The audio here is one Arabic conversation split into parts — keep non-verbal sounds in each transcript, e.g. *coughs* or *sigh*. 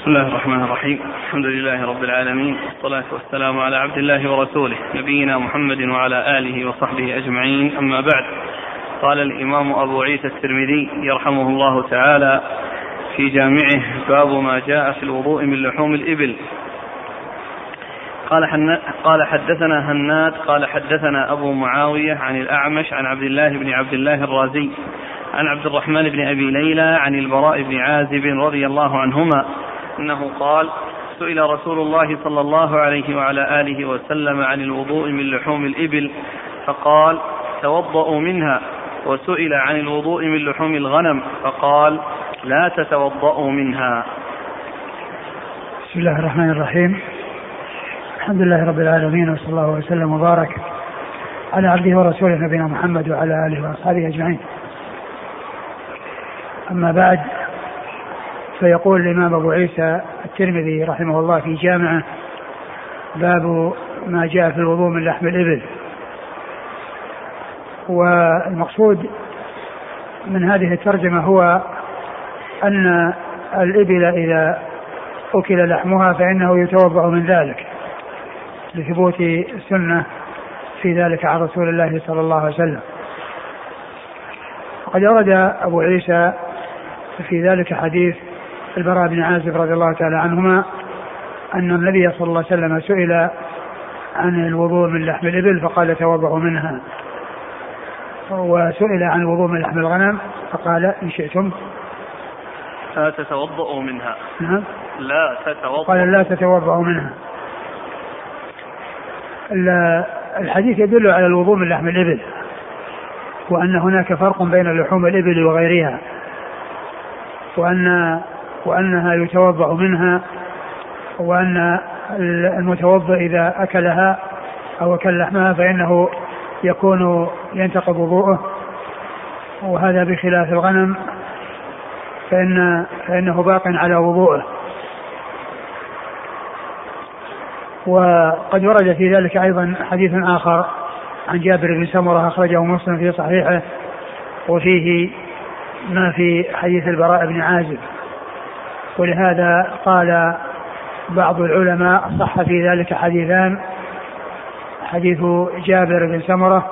بسم الله الرحمن الرحيم. الحمد لله رب العالمين. والصلاة والسلام على عبد الله ورسوله نبينا محمد وعلى آله وصحبه أجمعين. أما بعد قال الإمام أبو عيسى الترمذي يرحمه الله تعالى في جامعه باب ما جاء في الوضوء من لحوم الإبل. قال قال حدثنا هناد قال حدثنا أبو معاوية عن الأعمش عن عبد الله بن عبد الله الرازي عن عبد الرحمن بن أبي ليلى عن البراء بن عازب رضي الله عنهما أنه قال سئل رسول الله صلى الله عليه وعلى آله وسلم عن الوضوء من لحوم الإبل فقال توضأوا منها. وسئل عن الوضوء من لحوم الغنم فقال لا تتوضأوا منها. بسم الله الرحمن الرحيم. الحمد لله رب العالمين وصلى الله وسلم وبارك على عبده ورسوله نبينا محمد وعلى آله وأصحابه أجمعين. أما بعد فيقول الإمام أبو عيسى الترمذي رحمه الله في جامعه باب ما جاء في الوضوء من لحم الإبل. والمقصود من هذه الترجمة هو أن الإبل إذا أكل لحمها فإنه يتوضأ من ذلك. لثبوت السنة في ذلك عن رسول الله صلى الله عليه وسلم وقد أورد أبو عيسى في ذلك حديث البراء بن عازب رضي الله تعالى عنهما أن النبي صلى الله عليه وسلم سئل عن الوضوء من لحم الإبل فقال توضأوا منها. وسئل عن الوضوء من لحم الغنم فقال إن شئتم. لا تتوضأوا منها. نعم. لا تتوضأوا قال لا تتوضأوا منها. الحديث يدل على الوضوء من لحم الإبل وأن هناك فرق بين لحوم الإبل وغيرها وأن وأنها يتوضأ منها وأن المتوضأ إذا أكلها أو أكل لحمها فإنه يكون ينتقض وضوءه وهذا بخلاف الغنم فإن فإنه باق على وضوءه. وقد ورد في ذلك أيضا حديث آخر عن جابر بن سمرة أخرجه مسلم في صحيحه وفيه ما في حديث البراء بن عازب. ولهذا قال بعض العلماء صح في ذلك حديثان حديث جابر بن سمرة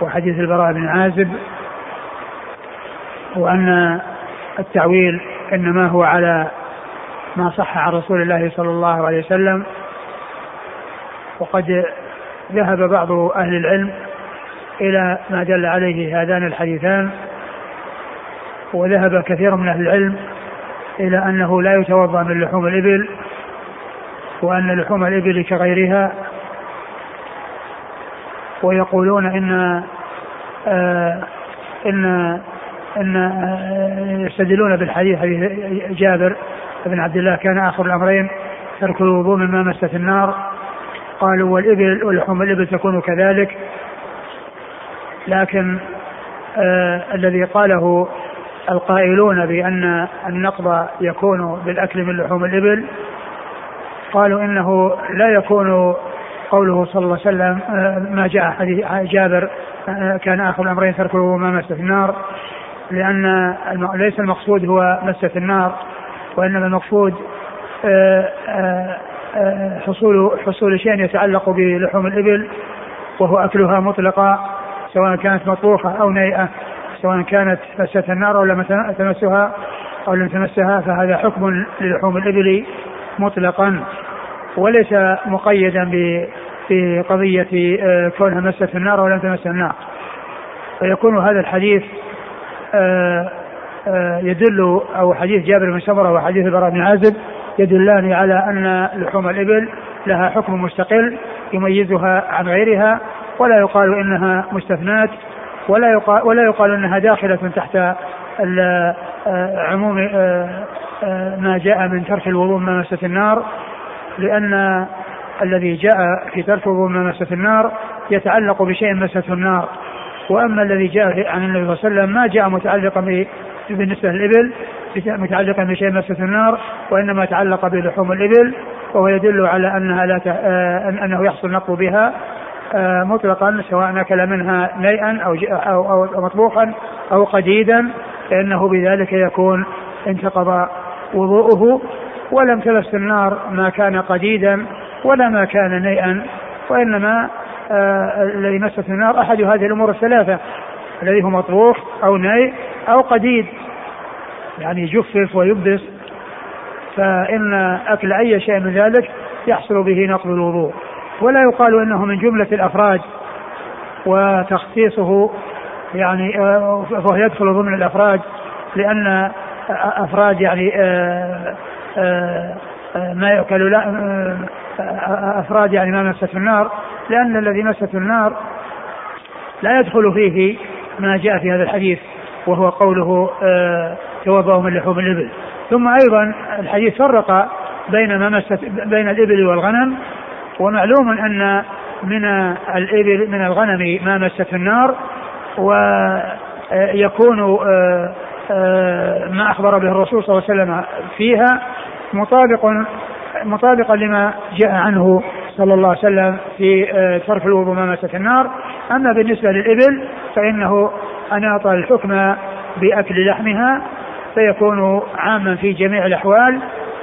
وحديث البراء بن عازب وأن التعويل إنما هو على ما صح عن رسول الله صلى الله عليه وسلم. وقد ذهب بعض أهل العلم إلى ما دل عليه هذان الحديثان وذهب كثير من أهل العلم إلى أنه لا يتوضأ من لحوم الإبل وأن لحوم الإبل كغيرها. ويقولون إن آه إن إن آه يستدلون بالحديث حديث جابر بن عبد الله كان آخر الأمرين ترك الوضوء مما مست النار. قالوا والإبل ولحوم الإبل تكون كذلك. لكن آه الذي قاله القائلون بأن النقض يكون بالأكل من لحوم الإبل قالوا إنه لا يكون قوله صلى الله عليه وسلم آه ما جاء حديث جابر آه كان آخر الأمرين تركه ما مست النار لأن ليس المقصود هو مسة النار وإنما المقصود آه آه حصول حصول شيء يتعلق بلحوم الإبل وهو أكلها مطلقا سواء كانت مطبوخة أو نيئة. سواء كانت مسة النار أو لم تمسها أو لم تمسها فهذا حكم للحوم الإبل مطلقا. وليس مقيدا بقضية كونها مست النار أو لم تمس النار. فيكون هذا الحديث يدل أو حديث جابر بن سمرة وحديث البراء بن عازب يدلان على أن لحوم الإبل لها حكم مستقل يميزها عن غيرها ولا يقال إنها مستثنات ولا يقال ولا يقال إنها داخلة تحت عموم ما جاء من ترك الوضوء ما مست النار لأن الذي جاء في ترك الوضوء ما مست النار يتعلق بشيء مسته النار وأما الذي جاء عن النبي صلى الله عليه وسلم ما جاء متعلقا بالنسبة للإبل متعلقا بشيء مسته النار وإنما تعلق بلحوم الإبل وهو يدل على أنها لا. أنه يحصل نقض بها مطلقا سواء أكل منها نيئا أو أو أو مطبوخا أو قديدا فإنه بذلك يكون انتقض وضوءه. ولم تلس النار ما كان قديدا ولا ما كان نيئا وإنما آه الذي مسته النار أحد هذه الأمور الثلاثة الذي هو مطبوخ أو نيء أو قديد يعني يجفف ويبس. فإن أكل أي شيء من ذلك يحصل به نقض الوضوء. ولا يقال إنه من جملة الافراج وتخصيصه يعني آه، فهو يدخل ضمن الافراج لأن افراج يعني آه، آه، ما يؤكل لا أفراد يعني ما مست النار لأن الذي مست النار لا يدخل فيه ما جاء في هذا الحديث وهو قوله توضأوا من لحوم الإبل. ثم أيضا الحديث فرق بين ما مست بين الإبل والغنم ومعلوم أن من الإبل من الغنم ما مست النار ويكون آه، آه، ما أخبر به الرسول صلى الله عليه وسلم فيها مطابق مطابقا لما جاء عنه صلى الله عليه وسلم في آه، ترك الوضوء ما مست النار. أما بالنسبة للإبل فإنه اناط الحكم بأكل لحمها فيكون عاما في جميع الأحوال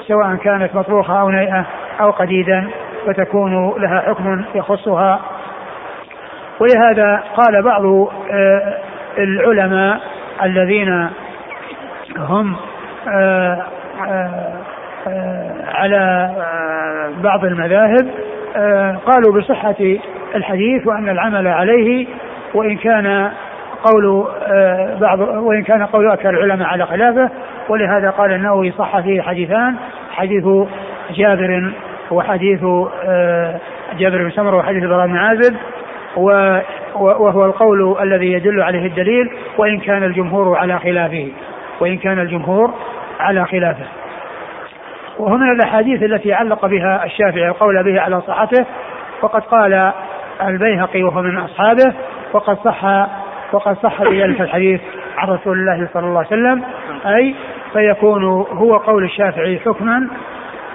سواء كانت مطبوخة أو نيئة أو قديدا. فتكون لها حكم يخصها. ولهذا قال بعض آه، العلماء الذين هم آه، آه، على بعض المذاهب قالوا بصحة الحديث وأن العمل عليه وإن كان قول بعض وإن كان قول أكثر العلماء على خلافه. ولهذا قال النووي صح فيه حديثان حديث جابر وحديث آه، جابر بن سمرة وحديث براء بن عازب وهو القول الذي يدل عليه الدليل وإن كان الجمهور على خلافه وإن كان الجمهور على خلافه. وهو من الأحاديث التي علق بها الشافعي القول به على صحته وقد قال البيهقي وهو من أصحابه وقد صح وقد صح بذلك الحديث عن رسول الله صلى الله عليه وسلم أي فيكون هو قول الشافعي حكما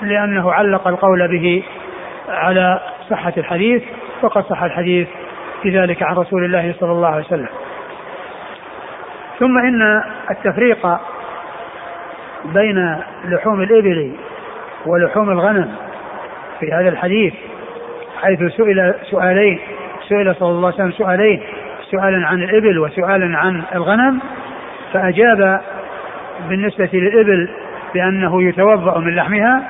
لأنه علق القول به على صحة الحديث وقد صح الحديث في ذلك عن رسول الله صلى الله عليه وسلم. ثم إن التفريق بين لحوم الإبل ولحوم الغنم في هذا الحديث حيث سئل سؤالين سئل صلى الله عليه وسلم سؤالين سؤالا عن الإبل وسؤالا عن الغنم فأجاب بالنسبة للإبل بأنه يتوضأ من لحمها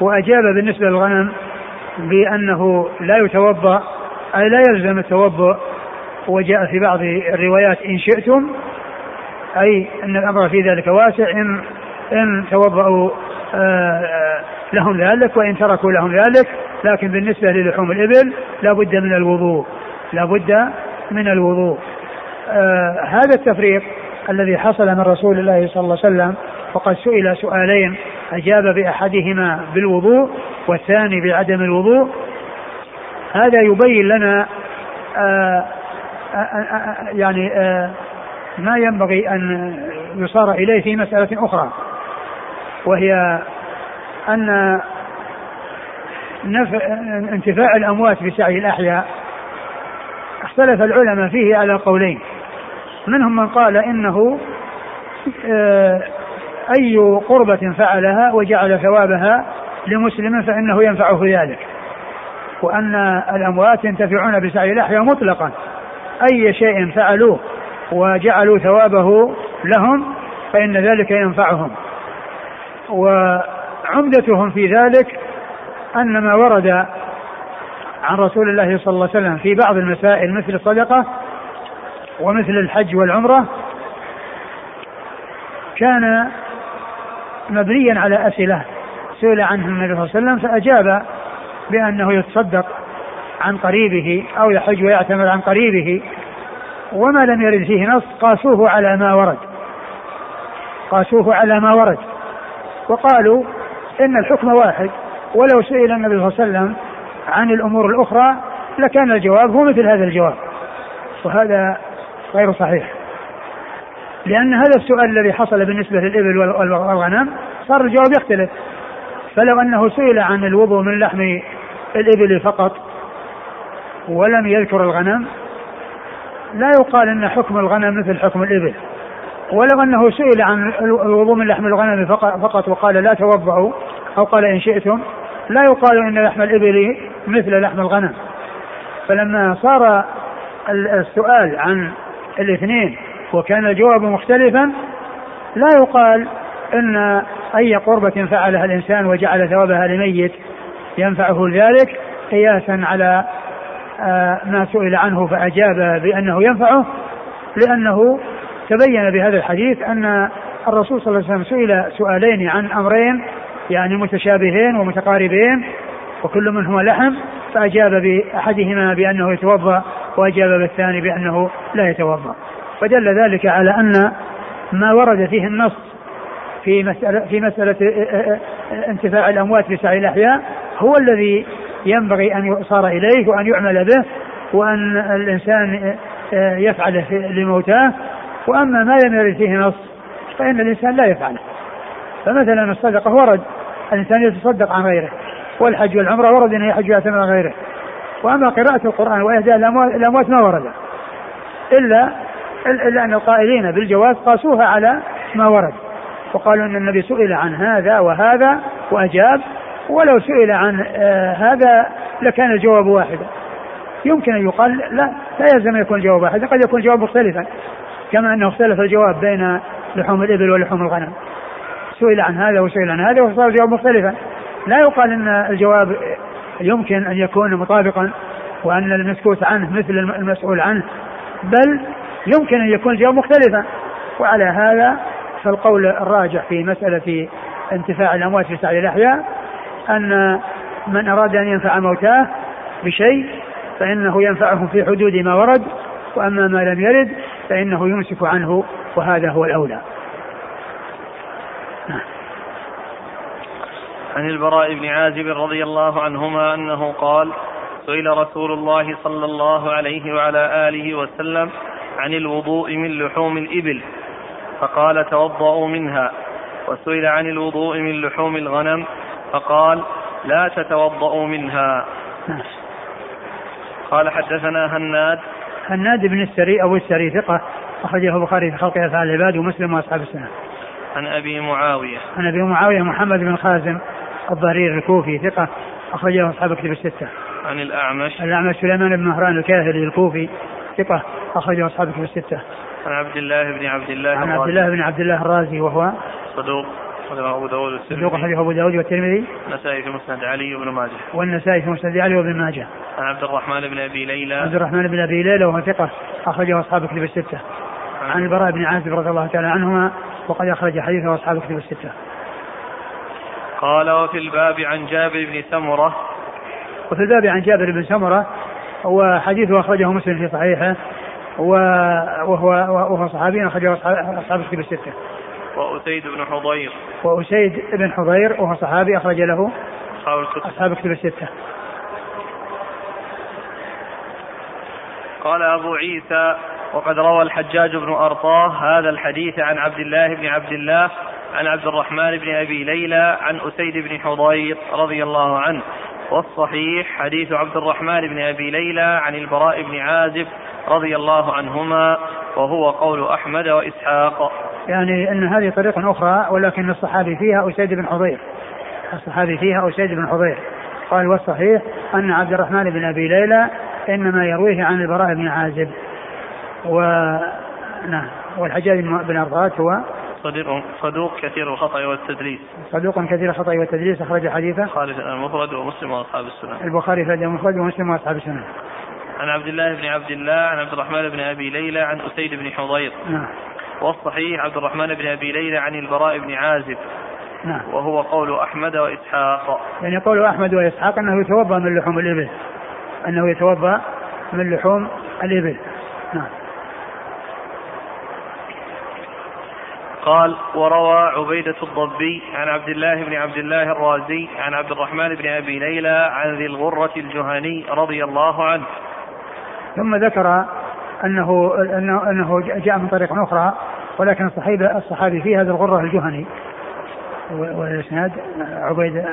وأجاب بالنسبة للغنم بأنه لا يتوضأ أي لا يلزم التوضؤ وجاء في بعض الروايات إن شئتم أي أن الأمر في ذلك واسع إن إن توضأوا آه، لهم ذلك وإن تركوا لهم ذلك لكن بالنسبة للحوم الإبل لا بد من الوضوء لا بد من الوضوء. آه هذا التفريق الذي حصل من رسول الله صلى الله عليه وسلم وقد سئل سؤالين أجاب بأحدهما بالوضوء والثاني بعدم الوضوء. هذا يبين لنا آآ آه، آآ آه، آآ آه، يعني ما ينبغي أن يصار إليه في مسألة أخرى وهي أن انتفاع الأموات بسعي الأحياء. اختلف العلماء فيه على قولين. منهم من قال إنه أي قربة فعلها وجعل ثوابها لمسلم فإنه ينفعه ذلك. وأن الأموات ينتفعون بسعي الأحياء مطلقا. أي شيء فعلوه وجعلوا ثوابه لهم فإن ذلك ينفعهم. وعمدتهم في ذلك أن ما ورد عن رسول الله صلى الله عليه وسلم في بعض المسائل مثل الصدقة ومثل الحج والعمرة كان مبنيا على أسئلة سئل عنه النبي صلى الله عليه وسلم فأجاب بأنه يتصدق عن قريبه أو يحج ويعتمر عن قريبه وما لم يرد فيه نص قاسوه على ما ورد. قاسوه على ما ورد. وقالوا إن الحكم واحد ولو سئل النبي صلى الله عليه وسلم عن الأمور الأخرى لكان الجواب هو مثل هذا الجواب. وهذا غير صحيح. لأن هذا السؤال الذي حصل بالنسبة للإبل والغنم صار الجواب يختلف. فلو أنه سئل عن الوضوء من لحم الإبل فقط ولم يذكر الغنم لا يقال أن حكم الغنم مثل حكم الإبل. ولو أنه سئل عن الوضوء من لحم الغنم فقط وقال لا توضأوا أو قال إن شئتم لا يقال إن لحم الإبل مثل لحم الغنم. فلما صار السؤال عن الاثنين وكان الجواب مختلفا لا يقال إن أي قربة فعلها الإنسان وجعل ثوابها لميت ينفعه ذلك قياسا على آه، ما سئل عنه فأجاب بأنه ينفعه لأنه تبين بهذا الحديث أن الرسول صلى الله عليه وسلم سئل سؤالين عن أمرين يعني متشابهين ومتقاربين وكل منهما لحم فأجاب بأحدهما بأنه يتوضأ وأجاب بالثاني بأنه لا يتوضأ. فدل ذلك على أن ما ورد فيه النص في مسألة في مسألة انتفاع الأموات بسعي الأحياء هو الذي ينبغي أن يصار إليه وأن يعمل به وأن الإنسان يفعله لموتاه. وأما ما لم يرد فيه نص فإن الإنسان لا يفعله. فمثلا الصدقة ورد الإنسان يتصدق عن غيره. والحج والعمرة ورد أن يحج يعتمر غيره. وأما قراءة القرآن وإهداء الأموات ما ورد. إلا إلا أن القائلين بالجواز قاسوها على ما ورد. وقالوا أن النبي سئل عن هذا وهذا وأجاب ولو سئل عن آه هذا لكان الجواب واحدا. يمكن أن يقال لا لا يلزم أن يكون الجواب واحدا قد يكون الجواب مختلفا كما أنه اختلف الجواب بين لحوم الإبل ولحوم الغنم. سئل عن هذا وسئل عن هذا وصار الجواب مختلفا. لا يقال إن الجواب يمكن أن يكون مطابقا وأن المسكوت عنه مثل المسؤول عنه بل يمكن أن يكون الجواب مختلفا وعلى هذا فالقول الراجح في مسألة انتفاع الأموات في سعي الأحياء أن من أراد أن ينفع موتاه بشيء فإنه ينفعهم في حدود ما ورد وأما ما لم يرد فإنه يمسك عنه وهذا هو الأولى. عن البراء بن عازب رضي الله عنهما أنه قال سئل رسول الله صلى الله عليه وعلى آله وسلم عن الوضوء من لحوم الإبل فقال توضأوا منها. وسئل عن الوضوء من لحوم الغنم فقال لا تتوضأوا منها. قال حدثنا هناد. هناد بن السري أو السري ثقة أخرجه البخاري في خلق أفعال العباد ومسلم وأصحاب السنة. عن أبي معاوية. عن أبي معاوية محمد بن خازم الضرير الكوفي ثقة أخرجه أصحاب كتب الستة. عن الأعمش. الأعمش سليمان بن مهران الكاهلي الكوفي ثقة. أخرجه أصحاب كتب الستة. عن عبد الله بن عبد الله عن عبد الله بن عبد الله الرازي وهو صدوق. أبو داود والترمذي. صدوق أخرجه أبو داود والترمذي. النسائي في مسند علي وابن ماجه. والنسائي في مسند علي وابن ماجه. عن عبد الرحمن بن أبي ليلى. عبد الرحمن بن أبي ليلى وهو ثقة. أخرجه أصحاب كتب الستة. عن البراء بن عازب رضي الله تعالى عنهما. وقد أخرج حديثه أصحاب كتب الستة. قال وفي الباب عن جابر بن سمرة. وفي الباب عن جابر بن سمرة وحديثه أخرجه مسلم في صحيحه وهو وهو صحابي أخرجه أصحاب الكتب الستة. وأسيد بن حضير وأسيد بن حضير وهو صحابي أخرج له أصحاب الكتب أصحاب الكتب الستة. قال أبو عيسى وقد روى الحجاج بن أرطاه هذا الحديث عن عبد الله بن عبد الله عن عبد الرحمن بن أبي ليلى عن أسيد بن حضير رضي الله عنه والصحيح حديث عبد الرحمن بن أبي ليلى عن البراء بن عازب رضي الله عنهما وهو قول أحمد وإسحاق. يعني أن هذه طريقة أخرى ولكن الصحابي فيها أسيد بن حضير. الصحابي فيها أسيد بن حضير. قال والصحيح أن عبد الرحمن بن أبي ليلى إنما يرويه عن البراء بن عازب. و نعم والحجاج بن أرضات هو صديق صدوق كثير الخطأ والتدليس. صدوق كثير الخطأ والتدليس أخرج حديثه. خالد المفرد ومسلم وأصحاب السنن البخاري في المفرد ومسلم وأصحاب السنن عن عبد الله بن عبد الله عن عبد الرحمن بن أبي ليلى عن أسيد بن حضير. نعم. والصحيح عبد الرحمن بن أبي ليلى عن البراء بن عازب. نعم. وهو قول أحمد وإسحاق. يعني قول أحمد وإسحاق أنه يتوضأ من لحوم الإبل. أنه يتوضأ من لحوم الإبل. نعم. قال وروى عبيدة الضبي عن عبد الله بن عبد الله الرازي عن عبد الرحمن بن أبي ليلى عن ذي الغرة الجهني رضي الله عنه. ثم ذكر أنه أنه, أنه جاء من طريق أخرى ولكن الصحابي الصحابي فيه هذا الغرة الجهني. والإسناد عبيد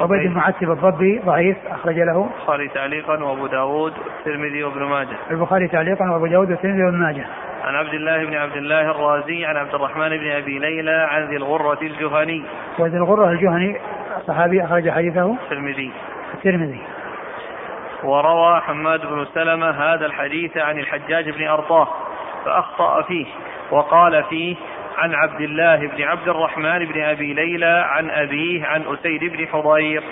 عبيد المعتب الضبي ضعيف أخرج له. البخاري تعليقا وأبو داود والترمذي وابن ماجه. البخاري تعليقا وأبو داود والترمذي وابن ماجه. عن عبد الله بن عبد الله الرازي عن عبد الرحمن بن أبي ليلى عن ذي الغرة الجهني. وذي الغرة الجهني صحابي أخرج حديثه. الترمذي. الترمذي. وروى حماد بن سلمة هذا الحديث عن الحجاج بن أرطاه فأخطأ فيه وقال فيه عن عبد الله بن عبد الرحمن بن أبي ليلى عن أبيه عن أسيد بن حضير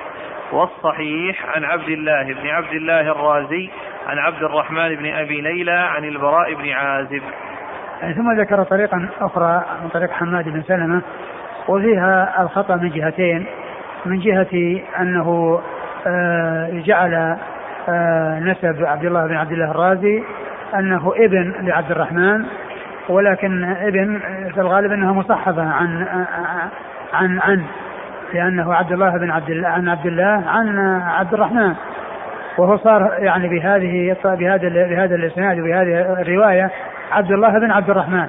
والصحيح عن عبد الله بن عبد الله الرازي عن عبد الرحمن بن أبي ليلى عن البراء بن عازب. ثم ذكر طريقا أخرى من طريق حماد بن سلمة وفيها الخطأ من جهتين من جهة أنه آه، جعل آه، نسب عبد الله بن عبد الله الرازي أنه ابن لعبد الرحمن ولكن ابن في الغالب انها مصحفة عن عن عن لأنه عبد الله بن عبد الله عن عبد الله عن عبد الرحمن. وهو صار يعني بهذه بهذا بهذا الإسناد وبهذه الرواية عبد الله بن عبد الرحمن.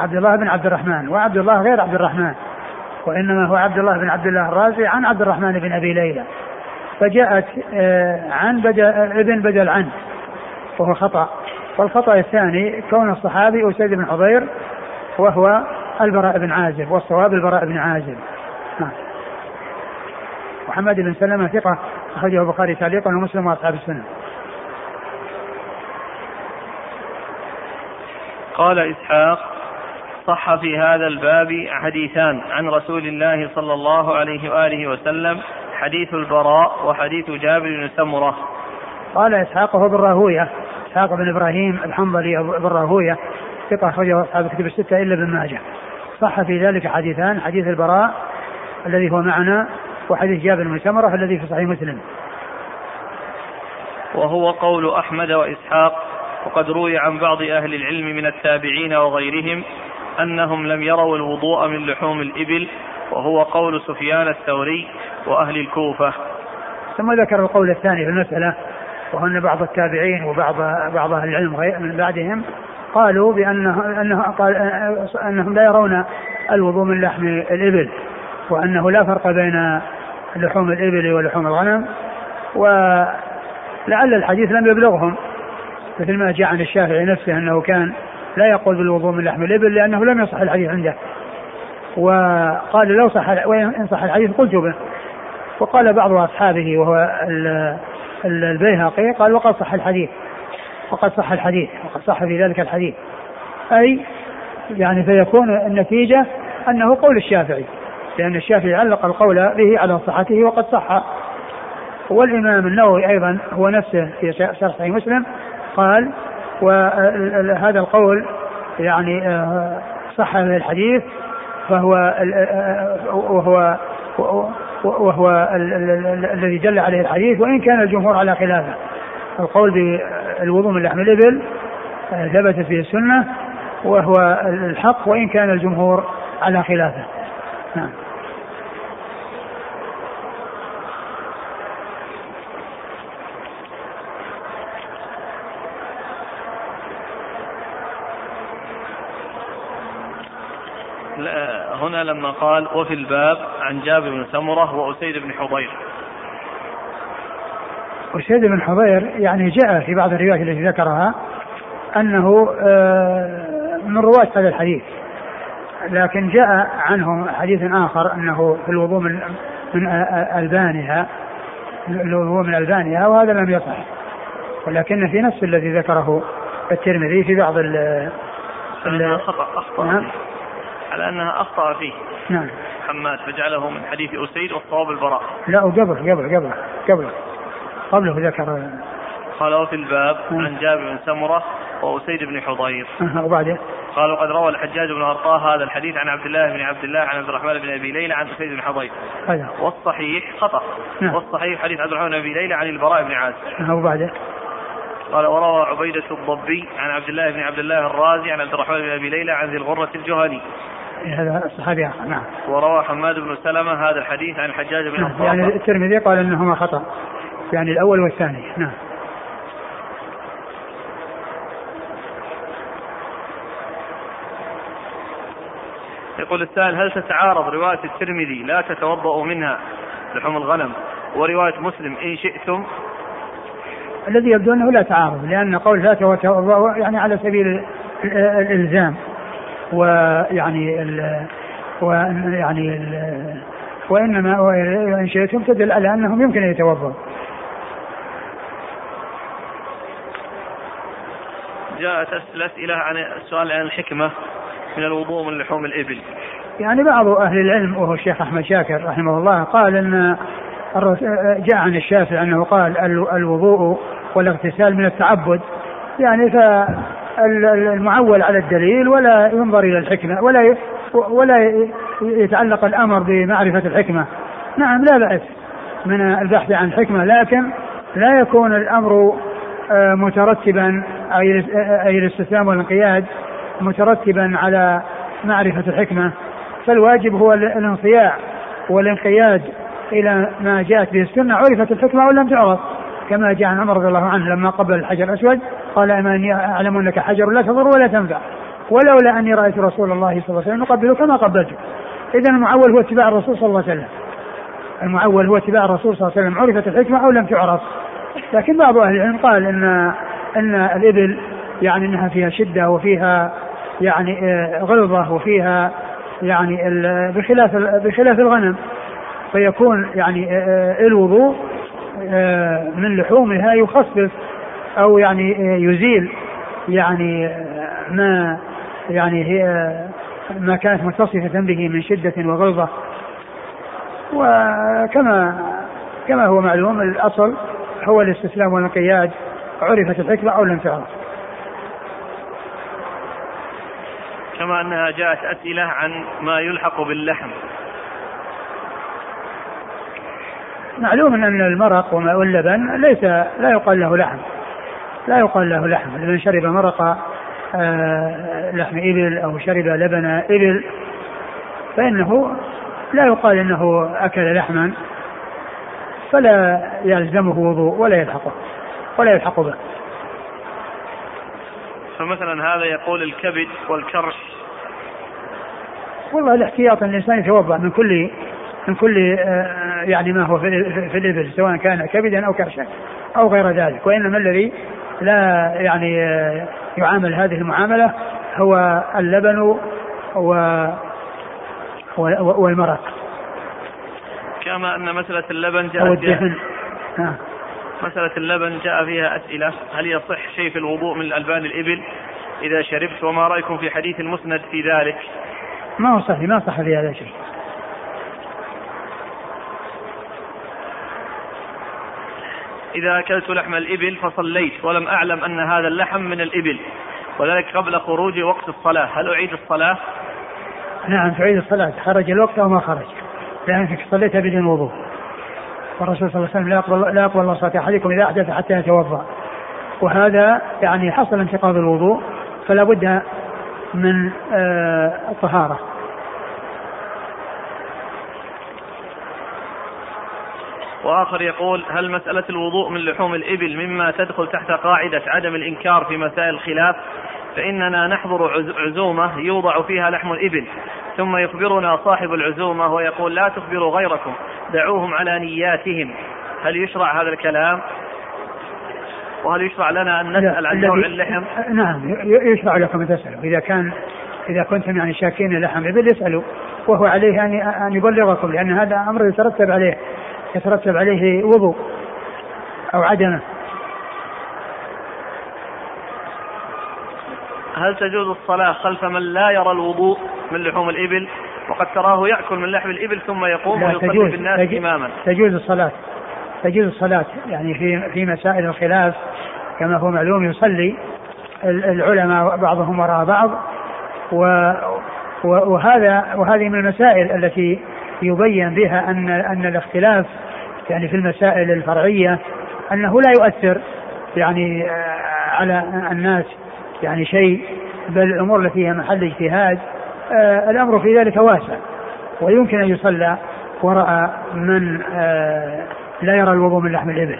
عبد الله بن عبد الرحمن. وعبد الله غير عبد الرحمن. وإنما هو عبد الله بن عبد الله الرازي عن عبد الرحمن بن أبي ليلى. فجاءت آه، عن بدل ابن بدل عن وهو خطأ. والخطأ الثاني كون الصحابي أسيد بن حضير وهو البراء بن عازب والصواب البراء بن عازب. نعم. محمد بن سلمة ثقة أخرجه البخاري تعليقا ومسلم وأصحاب السنة. قال إسحاق صح في هذا الباب حديثان عن رسول الله صلى الله عليه وآله وسلم حديث البراء وحديث جابر بن سمرة. قال إسحاق هو بالراهوية. إسحاق بن إبراهيم الحنظلي بن راهوية ثقة أخرجه أصحاب الكتب الستة إلا ابن ماجه. صح في ذلك حديثان حديث البراء الذي هو معنا وحديث جابر بن سمرة الذي في صحيح مسلم. وهو قول أحمد وإسحاق وقد روي عن بعض أهل العلم من التابعين وغيرهم أنهم لم يروا الوضوء من لحوم الإبل وهو قول سفيان الثوري وأهل الكوفة. ثم ذكر القول الثاني في المسألة وهو أن بعض التابعين وبعض بعض أهل العلم من بعدهم قالوا بأنه أنه قال أنهم لا يرون الوضوء من لحم الإبل وأنه لا فرق بين لحوم الإبل ولحوم الغنم ولعل الحديث لم يبلغهم. مثل ما جاء عن الشافعي نفسه أنه كان لا يقول بالوضوء من لحم الإبل لأنه لم يصح الحديث عنده. وقال لو صح وإن صح الحديث قلت به. وقال بعض أصحابه وهو البيهقي قال وقد صح الحديث. وقد صح الحديث. وقد صح في ذلك الحديث. أي يعني فيكون النتيجة أنه قول الشافعي. لأن الشافعي علق القول به على صحته وقد صح. والإمام النووي أيضا هو نفسه في شرح صحيح مسلم قال وهذا القول يعني آه، صح الحديث فهو وهو وهو الذي دل عليه الحديث وإن كان الجمهور على خلافه القول بالوضوء من لحم الإبل آه، ثبتت فيه السنة وهو الحق وإن كان الجمهور على خلافه. نعم. هنا لما قال وفي الباب عن جابر بن سمرة وأسيد بن حضير. أسيد بن حضير يعني جاء في بعض الروايات التي ذكرها أنه آه، من رواة هذا الحديث. لكن جاء عنهم حديث آخر أنه في الوضوء من من ألبانها الوضوء من ألبانها وهذا لم يصح. ولكن في نفس الذي ذكره الترمذي في بعض ال خطأ أخطأ. نعم. على أنها أخطأ فيه. نعم. حماد فجعله من حديث أسيد والصواب البراء لا وقبل قبل قبل قبل. قبله ذكر. قال وفي الباب نعم. عن جابر بن سمرة وأسيد بن حضير. وبعده قال وقد روى الحجاج بن أرطاه هذا الحديث عن عبد الله بن عبد الله عن عبد الرحمن بن أبي ليلى عن أسيد بن حضير. هذا والصحيح خطأ. نعم. والصحيح حديث عبد الرحمن بن أبي ليلى عن البراء بن عازب. وبعده قال وروى عبيدة الضبي عن عبد الله بن عبد الله الرازي عن عبد الرحمن بن أبي ليلى عن ذي الغرة الجهني. هذا الصحابي آخر نعم. وروى حماد بن سلمة هذا الحديث عن الحجاج بن نعم يعني الترمذي قال إنهما خطأ. يعني الأول والثاني نعم. يقول السائل هل تتعارض رواية الترمذي لا تتوضأ منها لحوم الغنم ورواية مسلم إن شئتم؟ الذي يبدو أنه لا تعارض لأن قول لا تتوضأ يعني على سبيل الإلزام. ويعني ال ويعني ال وإنما وإن شئتم تدل على أنهم يمكن أن يتوضأوا. جاءت الأسئلة عن السؤال عن الحكمة من الوضوء من لحوم الإبل. يعني بعض أهل العلم وهو الشيخ أحمد شاكر رحمه الله قال أن جاء عن الشافعي أنه قال الوضوء والاغتسال من التعبد. يعني فالمعول على الدليل ولا ينظر إلى الحكمة ولا ولا يتعلق الأمر بمعرفة الحكمة. نعم لا بأس من البحث عن الحكمة لكن لا يكون الأمر آه، مترتبا أي الاستسلام والانقياد مترتبا على معرفة الحكمة. فالواجب هو الانصياع والانقياد إلى ما جاءت به السنة عرفت الحكمة أو لم تعرف كما جاء عن عمر رضي الله عنه لما قبل الحجر الأسود. قال أما إني أعلم أنك حجر لا تضر ولا تنفع. ولولا أني رأيت رسول الله صلى الله عليه وسلم يقبله كما قبلته. إذا المعول هو اتباع الرسول صلى الله عليه وسلم. المعول هو اتباع الرسول صلى الله عليه وسلم. عرفت الحكمة أو لم تعرف. لكن بعض أهل العلم قال أن أن الإبل يعني أنها فيها شدة وفيها يعني آه، غلظة وفيها يعني بخلاف بخلاف الغنم. فيكون يعني آه، آه، الوضوء من لحومها يخفف أو يعني يزيل يعني ما يعني هي ما كانت متصفة به من شدة وغلظة. وكما كما هو معلوم الأصل هو الاستسلام والانقياد. عرفت الحكمة أو لم تعرف. كما أنها جاءت أسئلة عن ما يلحق باللحم. معلوم أن المرق وما واللبن ليس لا يقال له لحم. لا يقال له لحم لمن شرب مرق آه، لحم إبل أو شرب لبن إبل. فإنه لا يقال إنه أكل لحما فلا يلزمه وضوء ولا يلحقه ولا يلحق به. فمثلا هذا يقول الكبد والكرش. والله الاحتياط الإنسان يتوضأ من كل من كل آه، يعني ما هو في, في الإبل سواء كان كبدا أو كرشا أو غير ذلك وإنما الذي لا يعني يعامل هذه المعاملة هو اللبن و والمرق. كما أن مسألة اللبن أو الدهن. مسألة اللبن جاء فيها أسئلة. هل يصح شيء في الوضوء من الألبان الإبل؟ إذا شربت وما رأيكم في حديث المسند في ذلك؟ ما هو صحيح ما صح في هذا شيء. إذا أكلت لحم الإبل فصليت ولم أعلم أن هذا اللحم من الإبل. وذلك قبل خروج وقت الصلاة. هل أعيد الصلاة؟ نعم تعيد الصلاة. خرج الوقت أو ما خرج؟ لأنك صليت بدون وضوء. والرسول صلى الله عليه وسلم لا يقبل لا يقبل الله صلاة أحدكم إذا أحدث حتى يتوضأ. وهذا يعني حصل انتقاض الوضوء فلا بد من آه الطهارة وآخر يقول هل مسألة الوضوء من لحوم الإبل مما تدخل تحت قاعدة عدم الإنكار في مسائل الخلاف؟ فإننا نحضر عزومة يوضع فيها لحم الإبل ثم يخبرنا صاحب العزومة ويقول لا تخبروا غيركم دعوهم على نياتهم. هل يشرع هذا الكلام؟ وهل يشرع لنا أن نسأل عن نوع اللحم؟ نعم يشرع لكم أن تسألوا. إذا كان إذا كنتم يعني شاكين لحم إبل اسألوا. وهو عليه أن أن يبلغكم لأن هذا أمر يترتب عليه. يترتب عليه وضوء أو عدمه هل تجوز الصلاة خلف من لا يرى الوضوء من لحوم الإبل؟ وقد تراه يأكل من لحم الإبل ثم يقوم ويصلي بالناس تجوز إماما. تجوز الصلاة. تجوز الصلاة. يعني في في مسائل الخلاف كما هو معلوم يصلي العلماء بعضهم وراء بعض. و وهذا وهذه من المسائل التي يبين بها أن أن الاختلاف يعني في المسائل الفرعية أنه لا يؤثر يعني آه، على الناس يعني شيء بل الأمور التي هي محل اجتهاد آه الأمر في ذلك واسع ويمكن أن يصلى وراء من آه لا يرى الوضوء من لحم الإبل.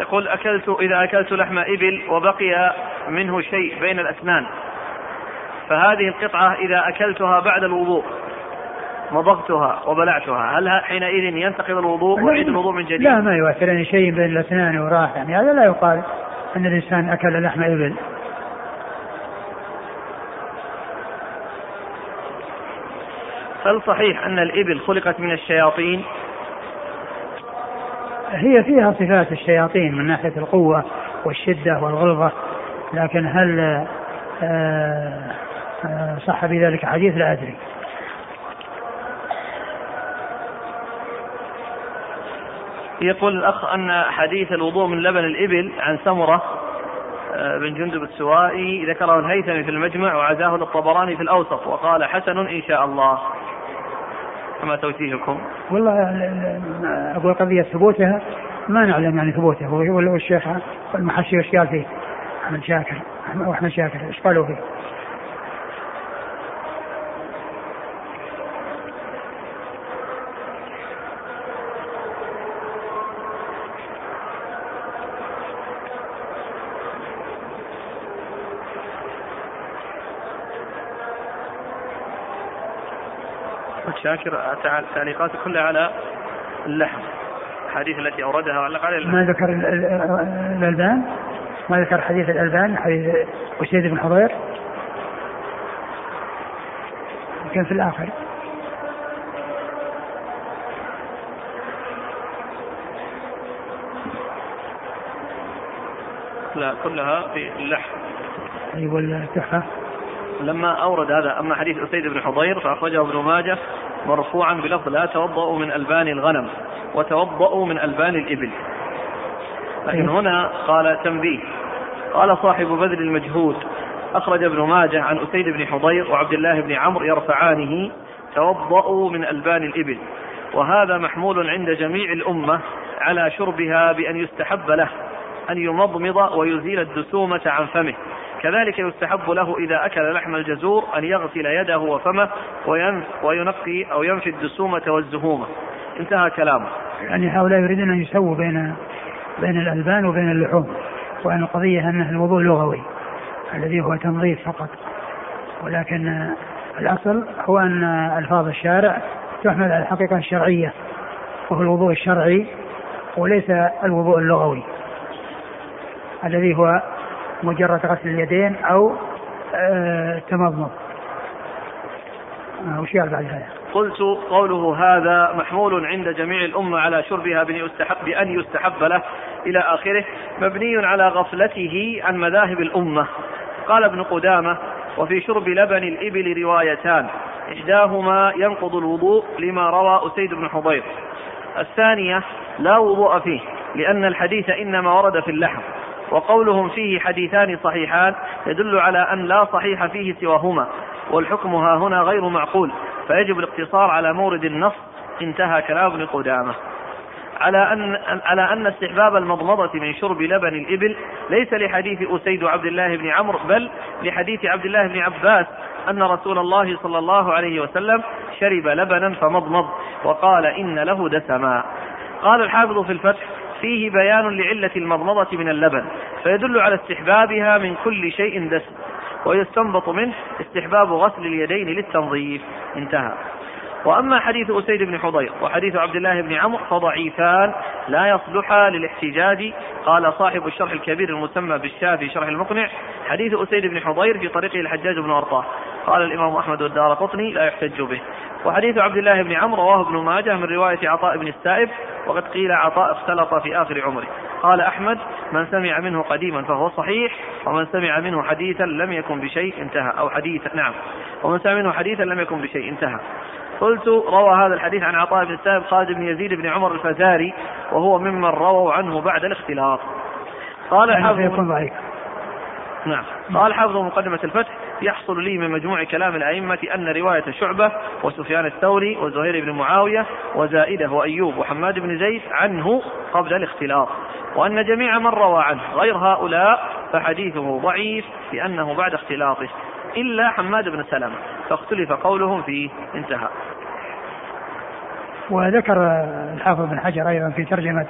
يقول أكلت إذا أكلت لحم إبل وبقي منه شيء بين الأسنان فهذه القطعة إذا أكلتها بعد الوضوء مضغتها وبلعتها هل حينئذ ينتقض الوضوء واعيد الوضوء من جديد؟ لا ما يؤثر يعني شيء بين الاسنان وراح يعني هذا لا يقال أن الإنسان أكل لحم إبل هل صحيح أن الإبل خلقت من الشياطين؟ هي فيها صفات الشياطين من ناحية القوة والشدة والغلظة لكن هل آه، آه، صح بذلك حديث لا أدري يقول الأخ أن حديث الوضوء من لبن الإبل عن سمرة آه، بن جندب السوائي ذكره الهيثمي في المجمع وعزاه للطبراني في الأوسط وقال حسن إن شاء الله فما توجيهكم؟ والله أقول قضية ثبوتها ما نعلم يعني ثبوته والشيخ المحشي وش قال فيه؟ أحمد شاكر أحمد شاكر إيش قالوا فيه؟ شاكر. تعليقاته كلها على اللحم الأحاديث التي أوردها وعلق عليها ما ذكر الألبان؟ ما ذكر حديث الألبان حديث أسيد بن حضير؟ كان في الآخر. لا كلها في اللحم أيوة التحفة لما أورد هذا أما حديث أسيد بن حضير فأخرجه ابن ماجه مرفوعا بلفظ لا توضأوا من ألبان الغنم وتوضأوا من ألبان الإبل. لكن هنا قال تنبيه. قال صاحب بذل المجهود. أخرج ابن ماجه عن أسيد بن حضير وعبد الله بن عمرو يرفعانه توضأوا من ألبان الإبل. وهذا محمول عند جميع الأمة على شربها بأن يستحب له أن يمضمض ويزيل الدسومة عن فمه. كذلك يستحب له إذا أكل لحم الجزور أن يغسل يده وفمه وينقي أو ينفي الدسومة والزهومة. انتهى كلامه. يعني هؤلاء يريدون أن يسووا بين بين الألبان وبين اللحوم وأن القضية أنه الوضوء لغوي الذي هو تنظيف فقط. ولكن الأصل هو أن ألفاظ الشارع تحمل على الحقيقة الشرعية وهو الوضوء الشرعي وليس الوضوء اللغوي الذي هو مجرد غسل اليدين أو التمضمض آه وش قال بعد هذا؟ قلت قوله هذا محمول عند جميع الأمة على شربها بأن يستحب, بأن يستحب له إلى آخره مبني على غفلته عن مذاهب الأمة. قال ابن قدامة وفي شرب لبن الإبل روايتان إحداهما ينقض الوضوء لما روى أسيد بن حضير الثانية لا وضوء فيه لأن الحديث إنما ورد في اللحم. وقولهم فيه حديثان صحيحان يدل على أن لا صحيح فيه سواهما والحكم ها هنا غير معقول فيجب الاقتصار على مورد النص انتهى كلام ابن قدامة. على أن على أن استحباب المضمضة من شرب لبن الإبل ليس لحديث أسيد عبد الله بن عمرو بل لحديث عبد الله بن عباس أن رسول الله صلى الله عليه وسلم شرب لبنا فمضمض وقال إن له دسما. قال الحافظ في الفتح فيه بيان لعلة المضمضة من اللبن فيدل على استحبابها من كل شيء دسم ويستنبط منه استحباب غسل اليدين للتنظيف. انتهى. وأما حديث أسيد بن حضير وحديث عبد الله بن عمرو فضعيفان لا يصلحا للاحتجاج. قال صاحب الشرح الكبير المسمى بالشافي شرح المقنع حديث أسيد بن حضير في طريقه الحجاج بن أرطاه. قال الإمام أحمد والدار قطني لا يحتج به. وحديث عبد الله بن عمرو رواه ابن ماجه من رواية عطاء بن السائب وقد قيل عطاء اختلط في آخر عمره. قال أحمد من سمع منه قديما فهو صحيح ومن سمع منه حديثا لم يكن بشيء انتهى. أو حديثا نعم. ومن سمع منه حديثا لم يكن بشيء انتهى. قلت روى هذا الحديث عن عطاء بن السائب خالد بن يزيد بن عمر الفزاري وهو ممن رووا عنه بعد الاختلاط. قال يعني حافظ يكون ضعيف. نعم. قال حافظ مقدمة الفتح يحصل لي من مجموع كلام الأئمة أن رواية شعبة وسفيان الثوري وزهير بن معاوية وزائدة وأيوب وحماد بن زيد عنه قبل الاختلاط وأن جميع من روى عنه غير هؤلاء فحديثه ضعيف لأنه بعد اختلاطه إلا حماد بن سلمة فاختلف قولهم فيه انتهى. وذكر الحافظ بن حجر أيضا في ترجمة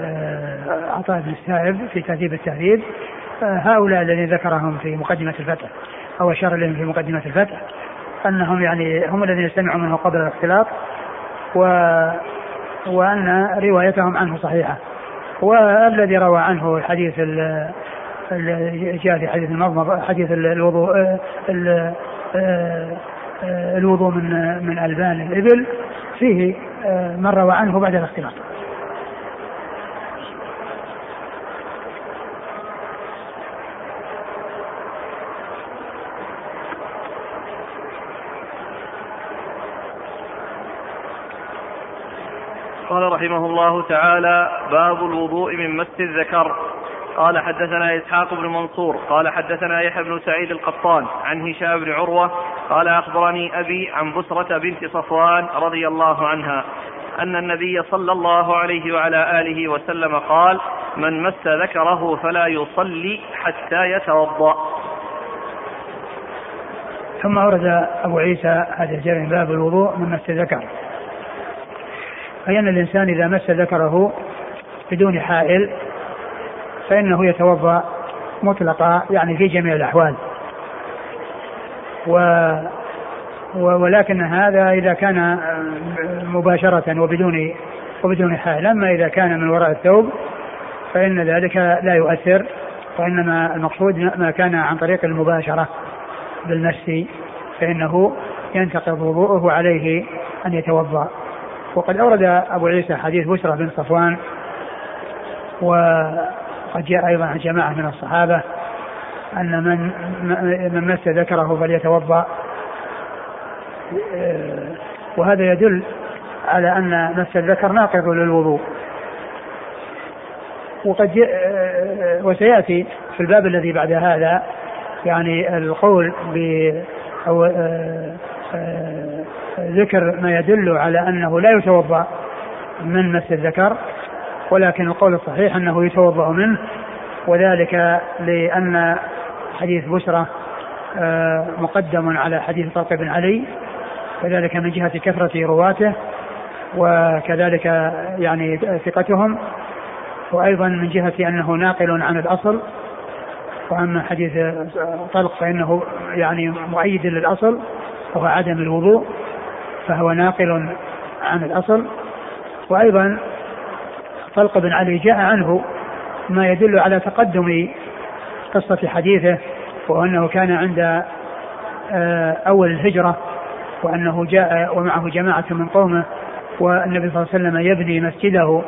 آه، عطاء بن السائب في تهذيب التهذيب آه، هؤلاء الذين ذكرهم في مقدمة الفتح أو أشار إليهم في مقدمة الفتح أنهم يعني هم الذين سمعوا منه قبل الاختلاط و وأن روايتهم عنه صحيحة. والذي روى عنه حديث جاء في حديث المضمضة حديث الوضوء آه، الوضوء من من ألبان الإبل فيه من روى عنه بعد الاختلاط. قال رحمه الله تعالى باب الوضوء من مس الذكر قال حدثنا إسحاق بن منصور قال حدثنا يحيى بن سعيد القطان عن هشام بن عروة قال أخبرني أبي عن بسرة بنت صفوان رضي الله عنها أن النبي صلى الله عليه وعلى آله وسلم قال من مس ذكره فلا يصلي حتى يتوضأ. ثم ورد أبو عيسى هذا الجرم باب الوضوء من مس الذكر أي أن الإنسان إذا مس ذكره بدون حائل فإنه يتوضأ مطلقا يعني في جميع الأحوال. و ولكن هذا إذا كان مباشرة وبدون وبدون حائل أما إذا كان من وراء الثوب فإن ذلك لا يؤثر. وإنما المقصود ما كان عن طريق المباشرة بالمس فإنه ينتقض وضوءه عليه أن يتوضأ. وقد أورد أبو عيسى حديث بشرى بن صفوان وقد جاء أيضا عن جماعة من الصحابة أن من من مس ذكره فليتوضأ. وهذا يدل على أن مس الذكر ناقض للوضوء. وقد وسيأتي في الباب الذي بعد هذا يعني القول ب أو ذكر ما يدل على أنه لا يتوضأ من مس الذكر. ولكن القول الصحيح أنه يتوضأ منه وذلك لأن حديث بشرى آه، مقدم على حديث طلق بن علي وذلك من جهة كثرة رواته وكذلك يعني ثقتهم وأيضا من جهة أنه ناقل عن الأصل وأما حديث طلق فإنه يعني مؤيد للأصل وهو عدم الوضوء فهو ناقل عن الأصل وأيضا طلق بن علي جاء عنه ما يدل على تقدم قصة حديثه وأنه كان عند آه، أول الهجرة وأنه جاء ومعه جماعة من قومه والنبي صلى الله عليه وسلم يبني مسجده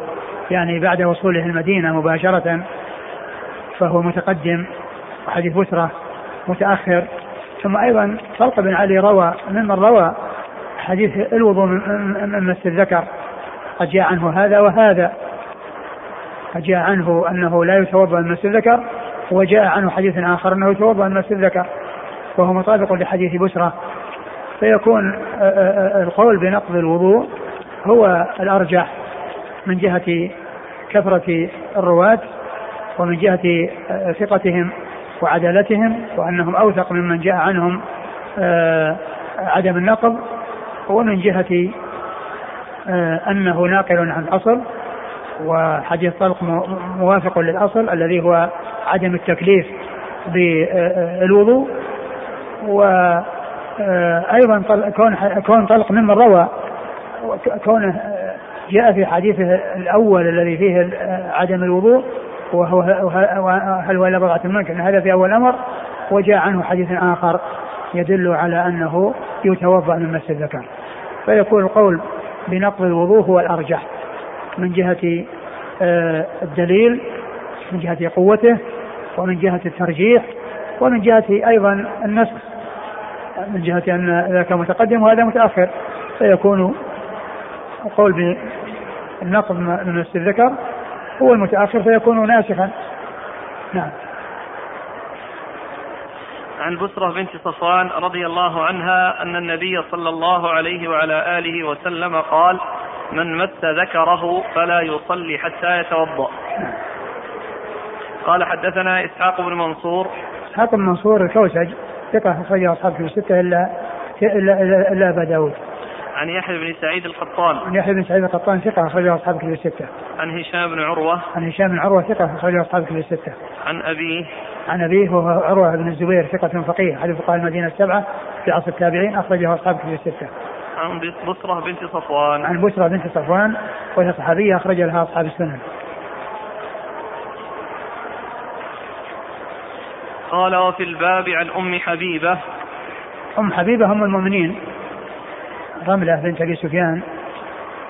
يعني بعد وصوله المدينة مباشرة فهو متقدم وحديث بسرة متأخر. ثم أيضا طلق بن علي روى ممن روى حديث الوضوء من مس الذكر قد جاء عنه هذا وهذا. قد جاء عنه أنه لا يتوضأ من مس الذكر وجاء عنه حديث آخر أنه يتوضأ من مس الذكر وهو مطابق لحديث بسرى فيكون القول بنقض الوضوء هو الأرجح من جهة كثرة الرواة ومن جهة ثقتهم وعدالتهم وأنهم أوثق ممن جاء عنهم عدم النقض ومن جهة آه، أنه ناقل عن الأصل وحديث طلق موافق للأصل الذي هو عدم التكليف بالوضوء. وأيضا كون كون طلق ممن روى كونه جاء في حديثه الأول الذي فيه عدم الوضوء وهو هل هو إلا بضعة منك هذا في أول الأمر وجاء عنه حديث آخر يدل على أنه يتوضأ من مس الذكر فيكون القول بنقض الوضوء هو الأرجح. من جهة آه، الدليل من جهة قوته ومن جهة الترجيح ومن جهة أيضا النسخ. من جهة أن ذاك متقدم وهذا متأخر. فيكون القول بالنقض من نفس الذكر هو المتأخر فيكون ناسخا. نعم. عن بسرة بنت صفوان رضي الله عنها أن النبي صلى الله عليه وعلى آله وسلم قال من مس ذكره فلا يصلي حتى يتوضأ. قال حدثنا إسحاق بن منصور. إسحاق بن منصور الكوسج ثقة أخرجه أصحاب في الستة إلا إلا إلا, إلا أبا داود. عن يحيى بن سعيد القطان. عن يحيى بن سعيد القطان ثقة أخرجه أصحاب كتب الستة. عن هشام بن عروة. عن هشام بن عروة ثقة أخرجه أصحاب كتب الستة. عن أبيه. عن أبيه وهو عروة بن الزبير ثقة فقيه أحد فقهاء المدينة السبعة في عصر التابعين أخرجه أصحاب كتب الستة. عن بصرة بنت صفوان. عن بصرة بنت صفوان وهي صحابية أخرج لها أصحاب السنن قال وفي الباب عن أم حبيبة. أم حبيبة هم المؤمنين. رملة بنت أبي سفيان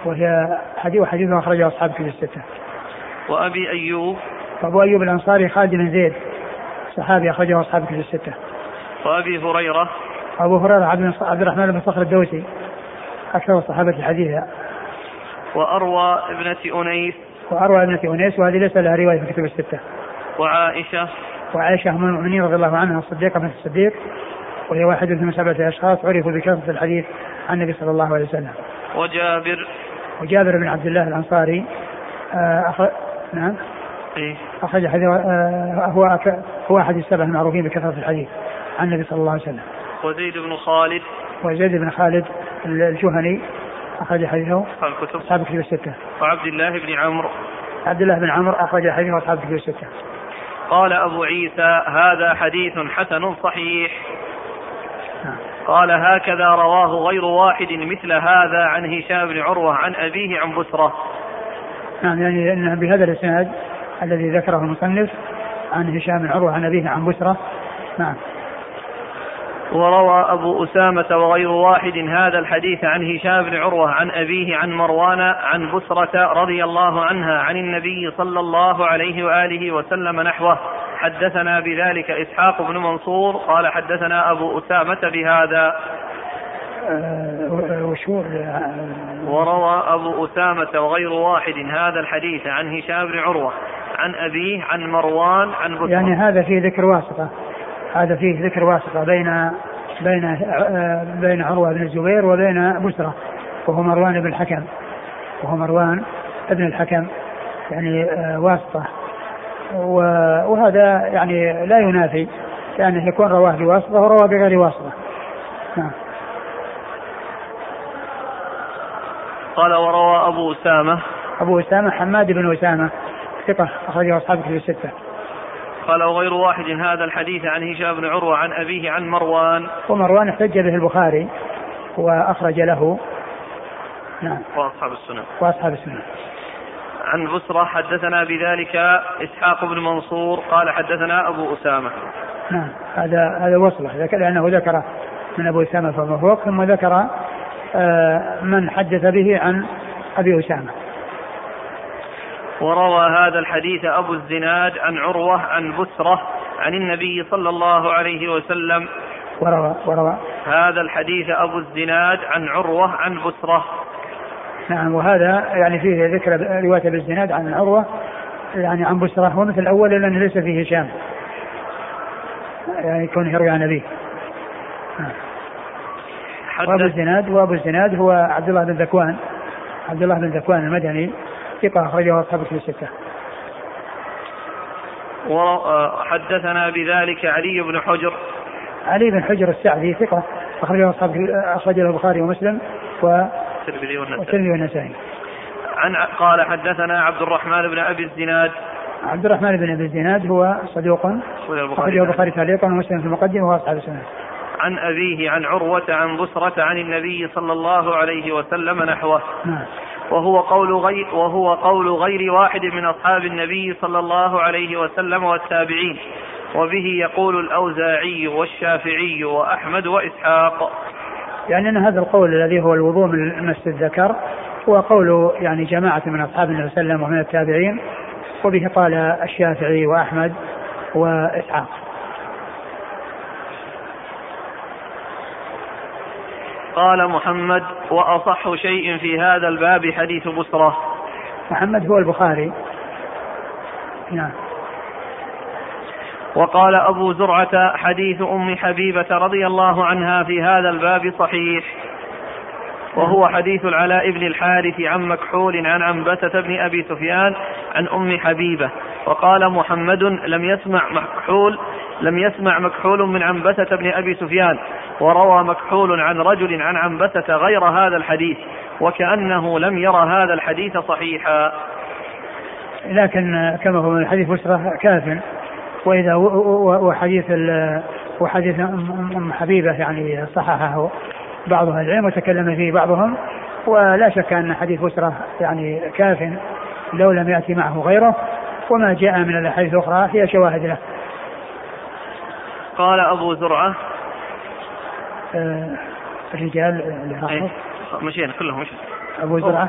وهي حديث وحديثها أخرجه أصحاب كتب الستة. وأبي أيوب. وأبو أيوب الأنصاري خالد بن زيد صحابي أخرجه أصحاب كتب الستة. وأبي هريرة. أبو هريرة عبد الرحمن بن صخر الدوسي. أكثر الصحابة حديثا. وأروى ابنة أنيس وأروى ابنة أنيس وهذه ليس لها رواية في كتب الستة. وعائشة وعائشة أم المؤمنين رضي الله عنها الصديقة بنت الصديق وهي واحدة من سبعة أشخاص عرفوا بكثرة الحديث عن النبي صلى الله عليه وسلم. وجابر وجابر بن عبد الله الأنصاري آه أخ... نعم إيه؟ أخرج حديث آه هو أك... هو أحد السبع المعروفين بكثرة الحديث عن النبي صلى الله عليه وسلم. وزيد بن خالد وزيد بن خالد الجهني أخرج حديثه أصحاب الكتب أصحاب الكتب الستة. وعبد الله بن عمرو عبد الله بن عمرو أخرج حديثه أصحاب الكتب الستة. قال أبو عيسى هذا حديث حسن صحيح. قال هكذا رواه غير واحد مثل هذا عن هشام بن عروة عن أبيه عن بسرة نعم يعني أن بهذا الإسناد الذي ذكره المصنف عن هشام بن عروة عن أبيه عن بسرة نعم وروى أبو أسامة وغير واحد هذا الحديث عن هشام بن عروة عن أبيه عن مروان عن بسرة رضي الله عنها عن النبي صلى الله عليه وآله وسلم نحوه. حدثنا بذلك إسحاق بن منصور قال حدثنا أبو أسامة بهذا. وشو وروى أبو أسامة وغير واحد هذا الحديث عن هشام بن عروة عن أبيه عن مروان عن بسرة. يعني هذا فيه ذكر واسطة. هذا فيه ذكر واسطة بين بين بين عروة بن الزبير وبين بسرة وهو مروان بن الحكم. وهو مروان ابن الحكم. يعني آه، واسطة. وهذا يعني لا ينافي لأنه يكون رواه بواسطة ورواه بغير واسطة. نعم. قال وروى أبو أسامة. أبو أسامة حماد بن أسامة ثقة أخرجه أصحاب كتب الستة. قال وغير واحد هذا الحديث عن هشام بن عروة عن أبيه عن مروان. ومروان احتج به البخاري وأخرج له. نعم. وأصحاب السنن وأصحاب السنن عن بصرة حدثنا بذلك إسحاق بن منصور قال حدثنا أبو أسامة. نعم. هذا هذا وصلة. لأنه ذكر من أبو أسامة فما فوق ثم ذكر آه، من حدث به عن أبي أسامة. وروى هذا الحديث أبو الزناد عن عروة عن بسرة عن النبي صلى الله عليه وسلم. وروى وروى. هذا الحديث أبو الزناد عن عروة عن بسرة. نعم وهذا يعني فيه ذكر رواية ابن الزناد عن عروة يعني عن بسرة ومثل الأول لأنه ليس فيه هشام. يعني كونه يروي عن أبيه. وأبو الزناد وأبو الزناد هو عبد الله بن ذكوان عبد الله بن ذكوان المدني. ثقة أخرجه أصحاب في الستة. وحدثنا بذلك علي بن حجر علي بن حجر السعدي ثقة أخرجه أصحاب أخرجه البخاري ومسلم و والترمذي والنسائي. عن قال حدثنا عبد الرحمن بن أبي الزناد عبد الرحمن بن أبي الزناد هو صدوق أخرجه البخاري تعليقا ومسلم في المقدمة وأصحاب السنة. عن أبيه عن عروة عن بسرة عن النبي صلى الله عليه وسلم نحوه. وهو قول غير وهو قول غير واحد من أصحاب النبي صلى الله عليه وسلم والتابعين وبه يقول الأوزاعي والشافعي وأحمد وإسحاق. يعني أن هذا القول الذي هو الوضوء من مس الذكر هو قول يعني جماعة من أصحاب النبي صلى الله عليه وسلم ومن التابعين وبه قال الشافعي وأحمد وإسحاق. قال محمد وأصح شيء في هذا الباب حديث بصرة محمد هو البخاري. نعم. وقال أبو زرعة حديث أم حبيبة رضي الله عنها في هذا الباب صحيح. وهو حديث العلاء بن الحارث عن مكحول عن عنبسة بن أبي سفيان عن أم حبيبة. وقال محمد لم يسمع مكحول لم يسمع مكحول من عنبسة بن أبي سفيان. وروى مكحول عن رجل عن عنبسة غير هذا الحديث وكأنه لم ير هذا الحديث صحيحا. لكن كما هو من حديث بشرة كاف وإذا وحديث وحديث أم حبيبة يعني صححه بعض أهل العلم وتكلم فيه بعضهم ولا شك أن حديث بشرة يعني كاف لو لم يأتي معه غيره وما جاء من الأحاديث الأخرى هي شواهد له. قال أبو زرعة الرجال اللي إيه. مشينا كلهم مشينا. أبو زرعة.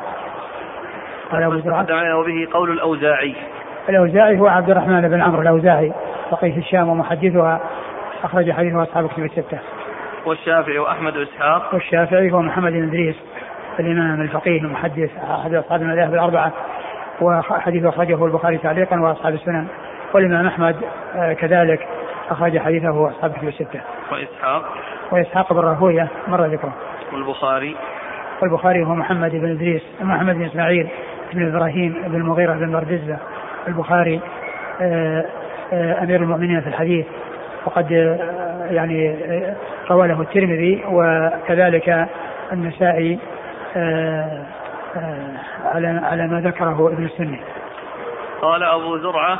قال أبو زرعة. وبه قول الأوزاعي. الأوزاعي هو عبد الرحمن بن عمرو الأوزاعي فقيه الشام ومحدثها. أخرج حديثه أصحاب كتب الستة. والشافعي وأحمد وإسحاق. والشافعي هو محمد بن إدريس الإمام الفقيه المحدث أحد أصحاب المذاهب الأربعة. وحديثه أخرجه البخاري تعليقا وأصحاب السنن. والإمام أحمد آه، كذلك. أخرج حديثه أصحاب كتب الستة. وإسحاق. وإسحاق بن راهوية مر ذكره. والبخاري. والبخاري هو محمد بن إدريس محمد بن إسماعيل بن إبراهيم بن المغيرة بن بردزة. البخاري آه، آه، أمير المؤمنين في الحديث. وقد آه، يعني روى له الترمذي. وكذلك النسائي على على ما ذكره ابن السني قال أبو زرعة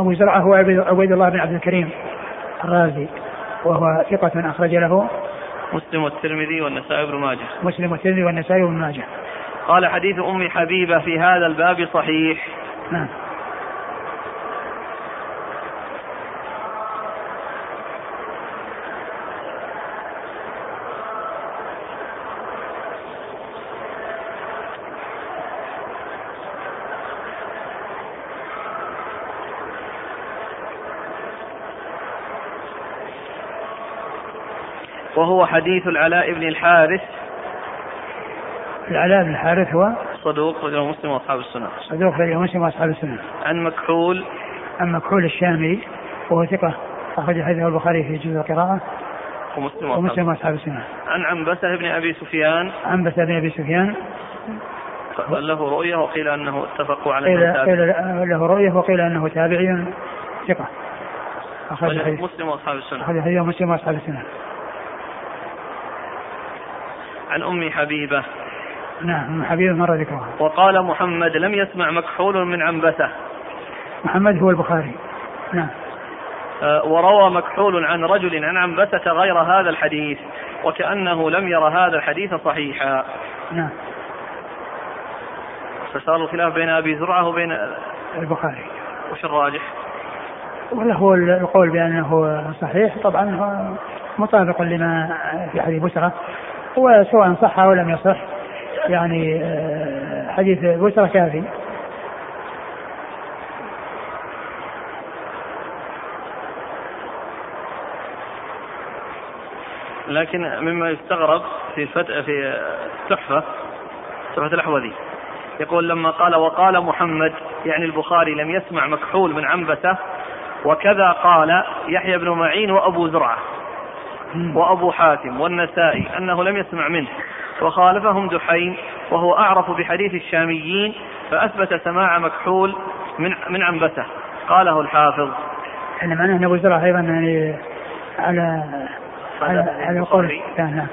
أبو زرعة هو عبيد الله بن عبد الكريم الرازي وهو ثقة أخرج له مسلم والترمذي والنسائي بن ماجه. مسلم والترمذي والنسائي وابن ماجه. قال حديث أم حبيبة في هذا الباب صحيح. نعم. وهو حديث العلاء بن الحارث. العلاء بن الحارث هو صدوق رجل مسلم وأصحاب السنة. صدوق في مسلم وأصحاب السنة. عن مكحول. عن مكحول الشامي وهو ثقة أخرج حديثه البخاري في جزء القراءة. ومسلم ومسلم وأصحاب وأصحاب السنة. عن عنبسة بن أبي سفيان. عن بس بن أبي سفيان. له رؤية وقيل أنه اتفقوا على قيل قيل له رؤية وقيل أنه تابعي. ثقة. أخرج حديث مسلم وأصحاب السنة. أخرج حديثه مسلم وأصحاب السنة. عن أم حبيبة. نعم من حبيب مرة ذكرها. وقال محمد لم يسمع مكحول من عنبسة محمد هو البخاري. نعم. آه، وروى مكحول عن رجل عن عنبسة غير هذا الحديث وكأنه لم ير هذا الحديث صحيحا. نعم. فصار الخلاف بين أبي زرعة وبين البخاري. وش الراجح؟ وله القول بأنه صحيح. طبعا هو مطابق لما في حديث بسرة وسواء صح أو لم يصح يعني آه، حديث بسرة كافي. لكن مما يستغرب في الفتح في تحفة تحفة الأحوذي. يقول لما قال وقال محمد يعني البخاري لم يسمع مكحول من عنبسة وكذا قال يحيى بن معين وأبو زرعة. وأبو حاتم والنسائي أنه لم يسمع منه. وخالفهم دحين وهو أعرف بحديث الشاميين فأثبت سماع مكحول من من عنبسة قاله الحافظ. يعني معناه ابو زرعه أيضا يعني على على على قول. كان نعم.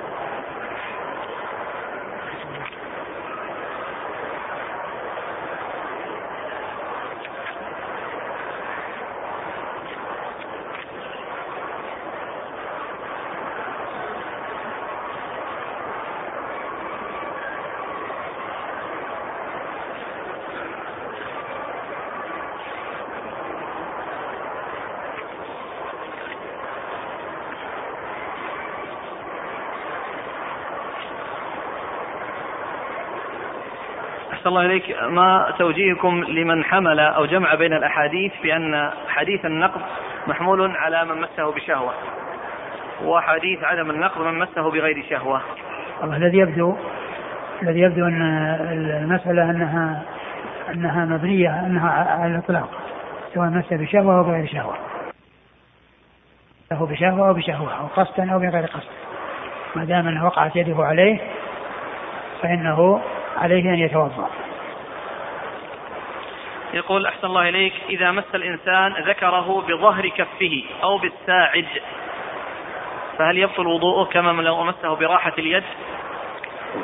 أحسن الله إليك ما توجيهكم لمن حمل أو جمع بين الأحاديث بأن حديث النقض محمول على من مسه بشهوة وحديث عدم النقض من مسه بغير شهوة الذي يبدو الذي يبدو أن المسألة انها أنها مبنية أنها على الإطلاق سواء مس بشهوة أو بغير شهوة. له بشهوة أو بشهوة أو قصدا أو بغير قصد. ما دام أنها وقعت يده عليه فإنه عليه أن يتوضأ. يقول أحسن الله إليك إذا مس الإنسان ذكره بظهر كفه أو بالساعد فهل يبطل وضوءه كما لو مسه براحة اليد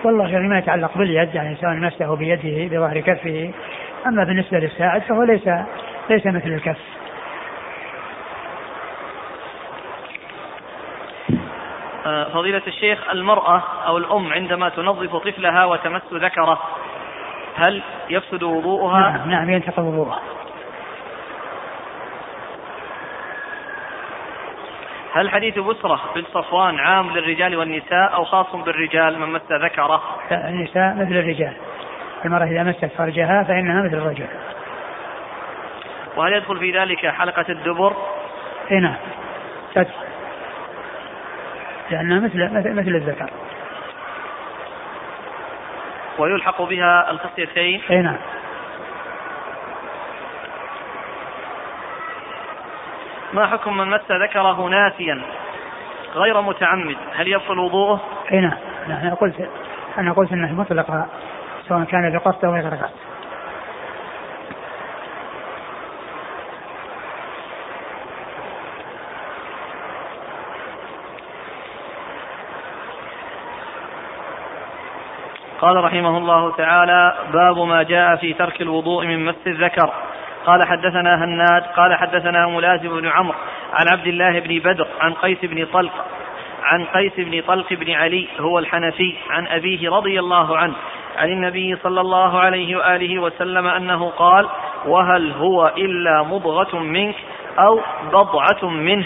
والله فيما يتعلق باليد يعني سواء مسه بيده بظهر كفه أما بالنسبة للساعد فهو ليس ليس مثل الكف. فضيلة الشيخ المرأة أو الأم عندما تنظف طفلها وتمس ذكره هل يفسد وضوءها نعم نعم ينتقض وضوءه. هل حديث بسرة بن صفوان عام للرجال والنساء أو خاص بالرجال من مس ذكره؟ النساء مثل الرجال المرأة إذا مست فرجها فإنها مثل الرجل وهل يدخل في ذلك حلقة الدبر؟ اي نعم لأنها مثل مثل الذكر ويلحق بها الخصيتين. أي نعم. ما حكم من مس ذكره ناسيا غير متعمد؟ هل يبطل وضوءه؟ أي نعم. أنا قلت أنا قلت أنه مطلق سواء كان بقصد أو غير قصد قال رحمه الله تعالى باب ما جاء في ترك الوضوء من مس الذكر. قال حدثنا هناد قال حدثنا ملازم بن عمرو عن عبد الله بن بدر عن قيس بن طلق عن قيس بن طلق بن علي هو الحنفي عن أبيه رضي الله عنه عن النبي صلى الله عليه وآله وسلم أنه قال وهل هو إلا مضغة منك أو بضعة منه؟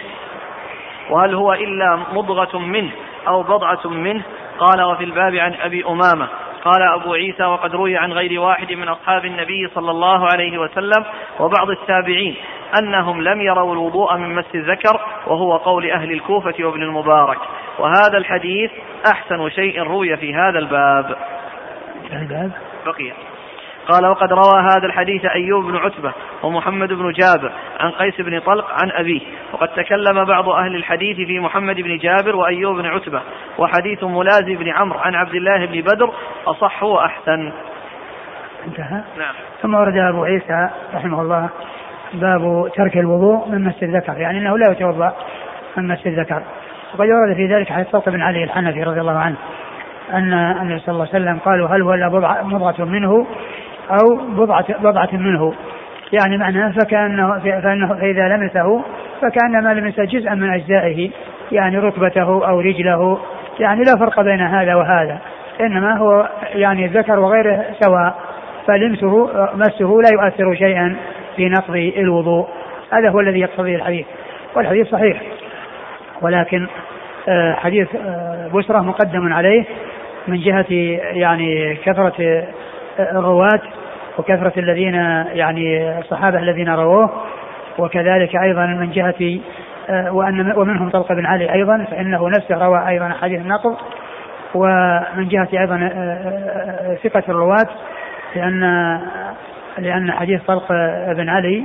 وهل هو إلا مضغة منه أو بضعة منه؟ قال وفي الباب عن أبي أمامة قال أبو عيسى وقد روي عن غير واحد من أصحاب النبي صلى الله عليه وسلم وبعض التابعين أنهم لم يروا الوضوء من مس الذكر وهو قول أهل الكوفة وابن المبارك. وهذا الحديث أحسن شيء روي في هذا الباب. الباب؟ بقي. قال وقد روى هذا الحديث أيوب بن عتبة ومحمد بن جابر عن قيس بن طلق عن أبيه. وقد تكلم بعض أهل الحديث في محمد بن جابر وأيوب بن عتبة. وحديث ملازم بن عمرو عن عبد الله بن بدر أصح وأحسن. انتهى؟ نعم. ثم ورد أبو عيسى رحمه الله باب ترك الوضوء من مس الذكر يعني أنه لا يتوضأ من مس الذكر. وقد ورد في ذلك حديث طلق بن علي الحنفي رضي الله عنه أن النبي صلى الله عليه وسلم قالوا هل هو إلا بضعة منه؟ أو بضعة بضعة منه. يعني معناه فكأنه فإنه فإذا لمسه فكأنما لمس جزءا من أجزائه يعني ركبته أو رجله. يعني لا فرق بين هذا وهذا. إنما هو يعني الذكر وغيره سواء. فلمسه مسه لا يؤثر شيئا في نقض الوضوء. هذا هو الذي يقتضيه الحديث. والحديث صحيح. ولكن آه، حديث آه، بشرة مقدم عليه من جهة يعني كثرة الرواة وكثرة الذين يعني الصحابة الذين رووه وكذلك أيضا من جهة آه، وأن ومنهم طلق بن علي أيضا فإنه نفسه روى أيضا حديث النقض. ومن جهة أيضا آه، آه، ثقة الرواة لأن لأن حديث طلق بن علي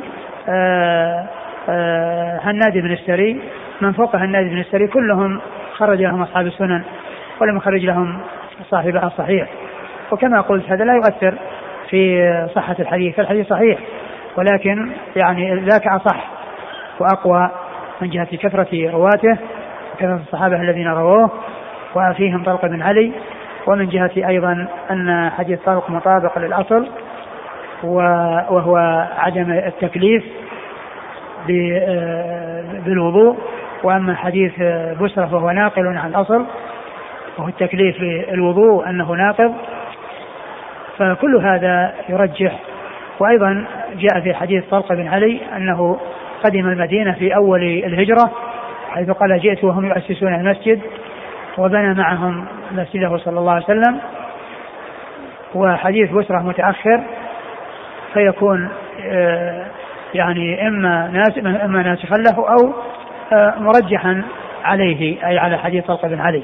هنادي بن السري من فوق هنادي بن السري كلهم خرج لهم أصحاب السنن ولم يخرج لهم صاحب الصحيح. وكما قلت هذا لا يؤثر في صحة الحديث. الحديث صحيح ولكن يعني ذاك أصح وأقوى من جهة كثرة رواته وكثرة الصحابة الذين رووه. وفيهم طلق بن علي ومن جهة أيضا أن حديث طلق مطابق للأصل وهو عدم التكليف بالوضوء. وأما حديث بسرة فهو ناقل عن الأصل وهو التكليف بالوضوء أنه ناقض. فكل هذا يرجح. وأيضا جاء في حديث طلق بن علي أنه قدم المدينة في أول الهجرة حيث قال جئت وهم يؤسسون المسجد وبنى معهم مسجده صلى الله عليه وسلم وحديث بسرة متأخر فيكون آه، يعني إما ناس إما ناسخا له أو آه، مرجحا عليه أي على حديث طلق بن علي.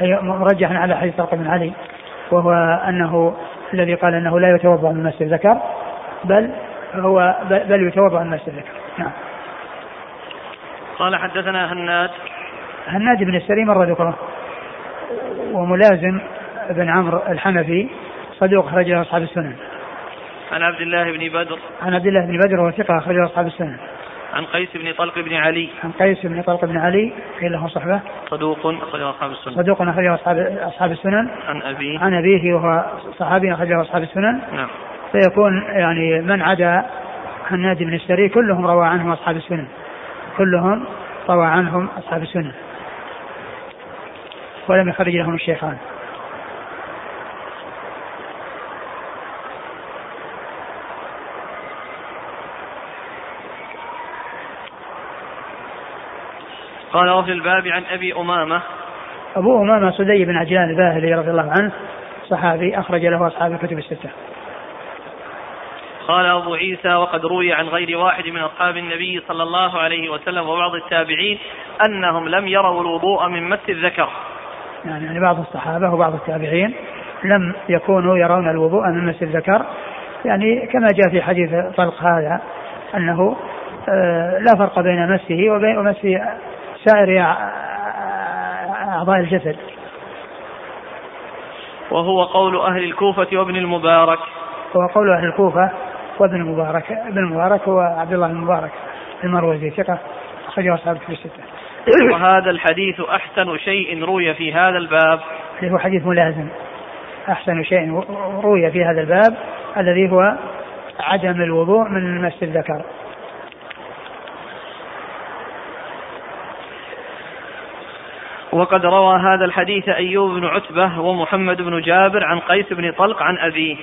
أي مرجحا على حديث طلق بن علي. وهو أنه الذي قال أنه لا يتوضأ من مس الذكر بل هو بل يتوضأ من مس الذكر نعم. قال حدثنا هناد. هناد بن السري مر ذكره وملازم بن عمرو الحنفي صدوق أخرج له أصحاب السنن. عن عبد الله بن بدر. عن عبد الله بن بدر وهو ثقة أخرج له أصحاب السنن. عن قيس بن طلق بن علي. عن قيس بن طلق بن علي قيل له صحبة. صدوق أخرجه أصحاب السنن. صدوق أخرجه أصحاب أصحاب السنن. عن أبيه. عن أبيه وهو صحابي أخرجه أصحاب السنن. نعم. فيكون يعني من عدا هناد بن السري كلهم روى عنهم أصحاب السنن. كلهم روى عنهم أصحاب السنن. ولم يخرج لهم الشيخان. قال وفي الباب عن أبي أمامة. أبو أمامة صدي بن عجلان الباهلي رضي الله عنه صحابي أخرج له أصحاب الكتب الستة. قال أبو عيسى وقد روي عن غير واحد من أصحاب النبي صلى الله عليه وسلم وبعض التابعين أنهم لم يروا الوضوء من مس الذكر. يعني, يعني بعض الصحابة وبعض التابعين لم يكونوا يرون الوضوء من مس الذكر. يعني كما جاء في حديث طلق هذا أنه آه، لا فرق بين مسه وبين مس سائر أعضاء الجسد. وهو قول أهل الكوفة وابن المبارك. هو قول أهل الكوفة وابن المبارك. ابن المبارك هو عبد الله المبارك المروزي ثقة أخرجه أصحاب في الستة. *coughs* وهذا الحديث أحسن شيء روي في هذا الباب. اللي هو حديث ملازم. أحسن شيء روي في هذا الباب الذي هو عدم الوضوء من مس الذكر. وقد روى هذا الحديث أيوب بن عتبة ومحمد بن جابر عن قيس بن طلق عن أبيه.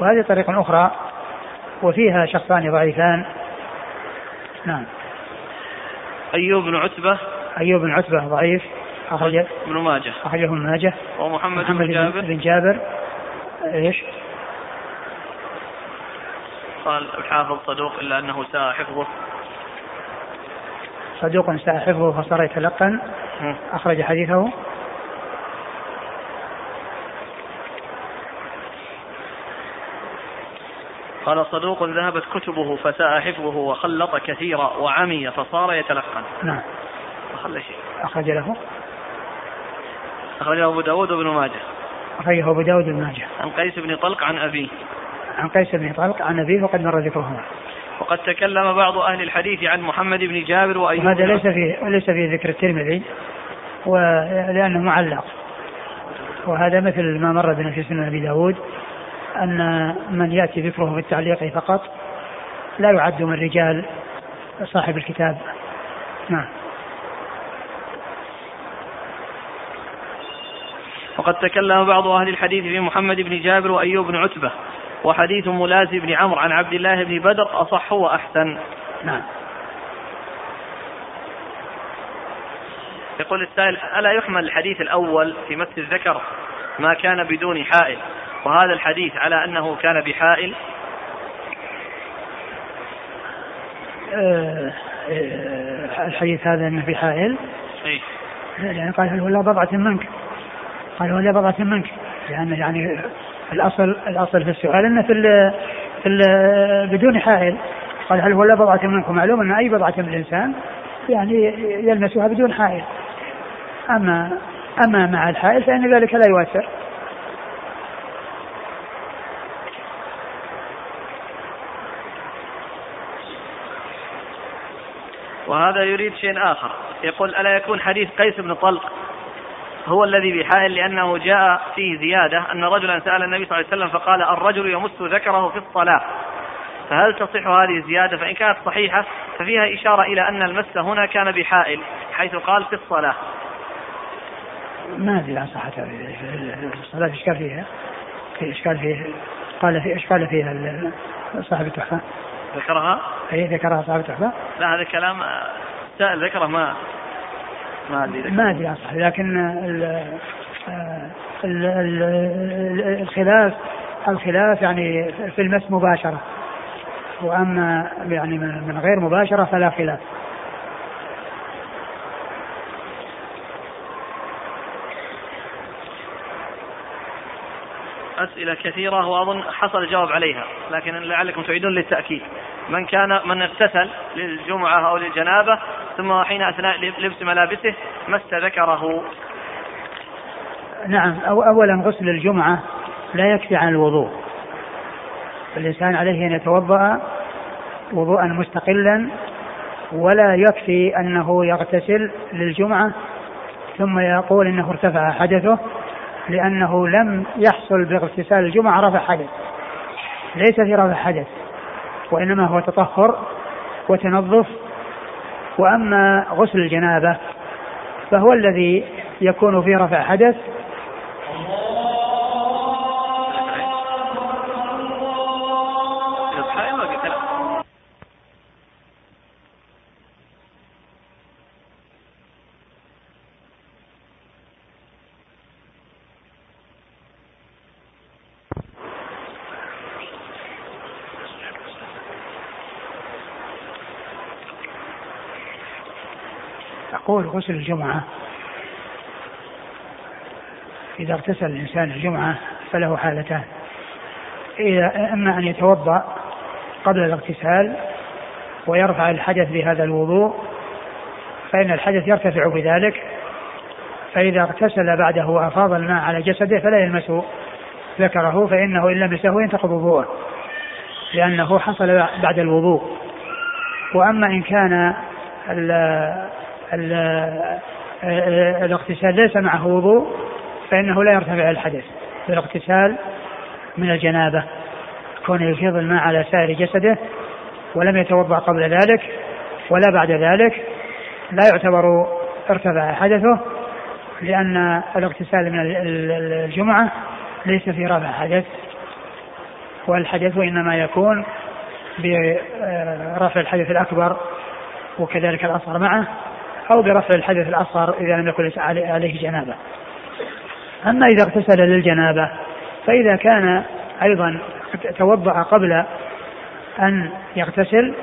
وهذه طريقة أخرى وفيها شخصان ضعيفان. نعم. أيوب بن عتبة. أيوب بن عتبة ضعيف. أخرج ابن ماجه. أخرجه ابن ماجه. ومحمد محمد بن جابر. بن جابر. إيش؟ قال الحافظ صدوق إلا أنه ساء حفظه صدوق ساء حفظه فصار يتلقن. أخرج حديثه. قال صدوق ذهبت كتبه فساء حفظه وخلط كثيرا وعمي فصار يتلقن. نعم. أخرج شيء. أخرج له. أخرجه أبو داود وابن ماجه. أخرجه أبو داود وابن ماجه. عن قيس بن طلق عن أبيه. عن قيس بن طلق عن أبيه وقد مر ذكرهما. وقد تكلم بعض أهل الحديث عن محمد بن جابر وأيوب هذا ليس في ليس في ذكر الترمذي ولأنه معلق. وهذا مثل ما مر بنا في سنن أبي داود أن من يأتي ذكره بالتعليق فقط لا يعد من رجال صاحب الكتاب. نعم. وقد تكلم بعض أهل الحديث في محمد بن جابر وأيوب بن عتبة وحديث ملازم بن عمرو عن عبد الله بن بدر أصح وأحسن. نعم. يقول السائل ألا يحمل الحديث الأول في مس الذكر ما كان بدون حائل؟ وهذا الحديث على أنه كان بحائل؟ أه, أه، الحديث هذا أنه بحائل؟ إيه؟ يعني قال ولا بضعة منك؟ قال ولا بضعة منك لأن يعني الأصل الأصل في السؤال أنه في في بدون حائل. قال هل ولا بضعة منكم؟ معلوم أن أي بضعة من الإنسان يعني يلمسها بدون حائل. أما أما مع الحائل فإن ذلك لا يؤثر. وهذا يريد شيء آخر. يقول ألا يكون حديث قيس بن طلق هو الذي بحائل لأنه جاء فيه زيادة أن رجلا سأل النبي صلى الله عليه وسلم فقال الرجل يمس ذكره في الصلاة. فهل تصح هذه الزيادة؟ فإن كانت صحيحة ففيها إشارة إلى أن المس هنا كان بحائل حيث قال في الصلاة. ما أدري عن صحة الصلاة اشكال فيها؟ في اشكال فيها؟ قال في اشكال فيها صاحب التحفة؟ ذكرها؟ اي ذكرها صاحب التحفة؟ لا هذا كلام سائل ذكره ما ما أدري ما أدري صحة لكن ال الخلاف الخلاف يعني في المس مباشرة. وأما يعني من غير مباشرة فلا خلاف. أسئلة كثيرة وأظن حصل الجواب عليها لكن لعلكم تعيدون للتأكيد. من كان من اغتسل للجمعة أو للجنابة ثم حين أثناء لبس ملابسه مس ذكره نعم أو أولا غسل الجمعة لا يكفي عن الوضوء. الإنسان عليه أن يتوضأ وضوءا مستقلا ولا يكفي أنه يغتسل للجمعة ثم يقول إنه ارتفع حدثه لأنه لم يحصل باغتسال الجمعة رفع حدث. ليس في رفع حدث. وإنما هو تطهر وتنظف. وأما غسل الجنابة فهو الذي يكون فيه رفع حدث يقول غسل الجمعة. إذا اغتسل الإنسان الجمعة فله حالتان. إذا إما أن يتوضأ قبل الاغتسال ويرفع الحدث بهذا الوضوء فإن الحدث يرتفع بذلك. فإذا اغتسل بعده وأفاض الماء على جسده فلا يلمس ذكره فإنه إن لمسه ينتقض وضوءه لأنه حصل بعد الوضوء. وأما إن كان الاغتسال ليس معه وضوء فإنه لا يرتفع الحدث. بالاغتسال من الجنابة كونه يفيض الماء على سائر جسده ولم يتوضأ قبل ذلك ولا بعد ذلك لا يعتبر ارتفع حدثه لأن الاغتسال من الجمعة ليس في رفع حدث والحدث إنما يكون برفع الحدث الأكبر وكذلك الأصغر معه. أو برفع الحدث الأصغر إذا لم يكن عليه جنابة. أما إذا اغتسل للجنابة فإذا كان أيضا توضأ قبل أن يغتسل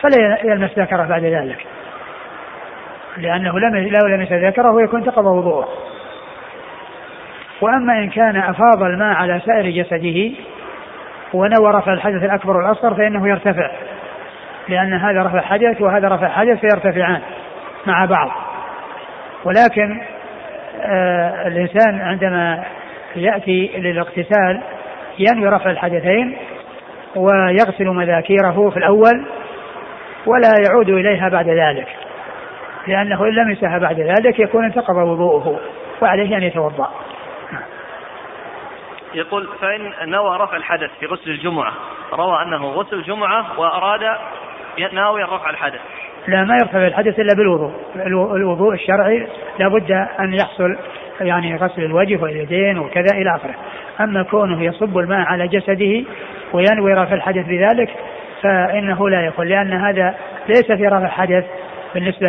فلا يلمس ذكره بعد ذلك. لأنه لم لو لمس ذكره ويكون تقضى وضوءه. وأما إن كان أفاض الماء على سائر جسده ونوى رفع الحدث الأكبر والأصغر فإنه يرتفع. لأن هذا رفع حدث وهذا رفع حدث فيرتفعان مع بعض. ولكن آه الإنسان عندما يأتي للاغتسال ينوي رفع الحدثين ويغسل مذاكيره في الأول ولا يعود إليها بعد ذلك. لأنه إن لم بعد ذلك يكون انتقض وضوءه وعليه أن يتوضأ. يقول فإن نوى رفع الحدث في غسل الجمعة روى أنه غسل جمعة وأراد ناوي رفع الحدث. لا ما يرفع الحدث إلا بالوضوء. الوضوء الشرعي لابد أن يحصل يعني غسل الوجه واليدين وكذا إلى آخره. أما كونه يصب الماء على جسده وينوي رفع الحدث بذلك فإنه لا يكون لأن هذا ليس في رفع حدث بالنسبة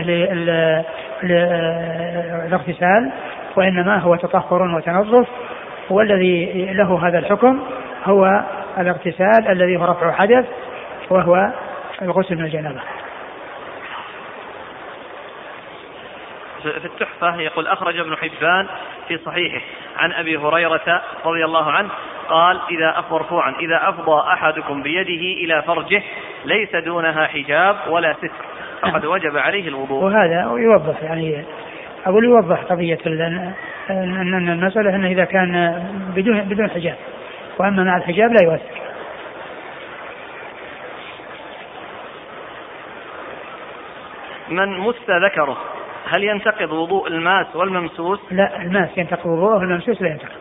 للاغتسال وإنما هو تطهر وتنظف. والذي له هذا الحكم هو الاغتسال الذي هو رفع حدث وهو الغسل من الجنابة. في التحفة يقول أخرج ابن حبان في صحيحه عن أبي هريرة رضي الله عنه قال إذا مرفوعا إذا أفضى أحدكم بيده إلى فرجه ليس دونها حجاب ولا ستر فقد وجب عليه الوضوء. وهذا يوضح يعني أقول يوضح قضية أن المسألة أنه إذا كان بدون بدون حجاب. وأما مع الحجاب لا يؤثر. من مس ذكره هل ينتقض وضوء الماس والممسوس؟ لا الماس ينتقض وضوءه الممسوس لا ينتقض.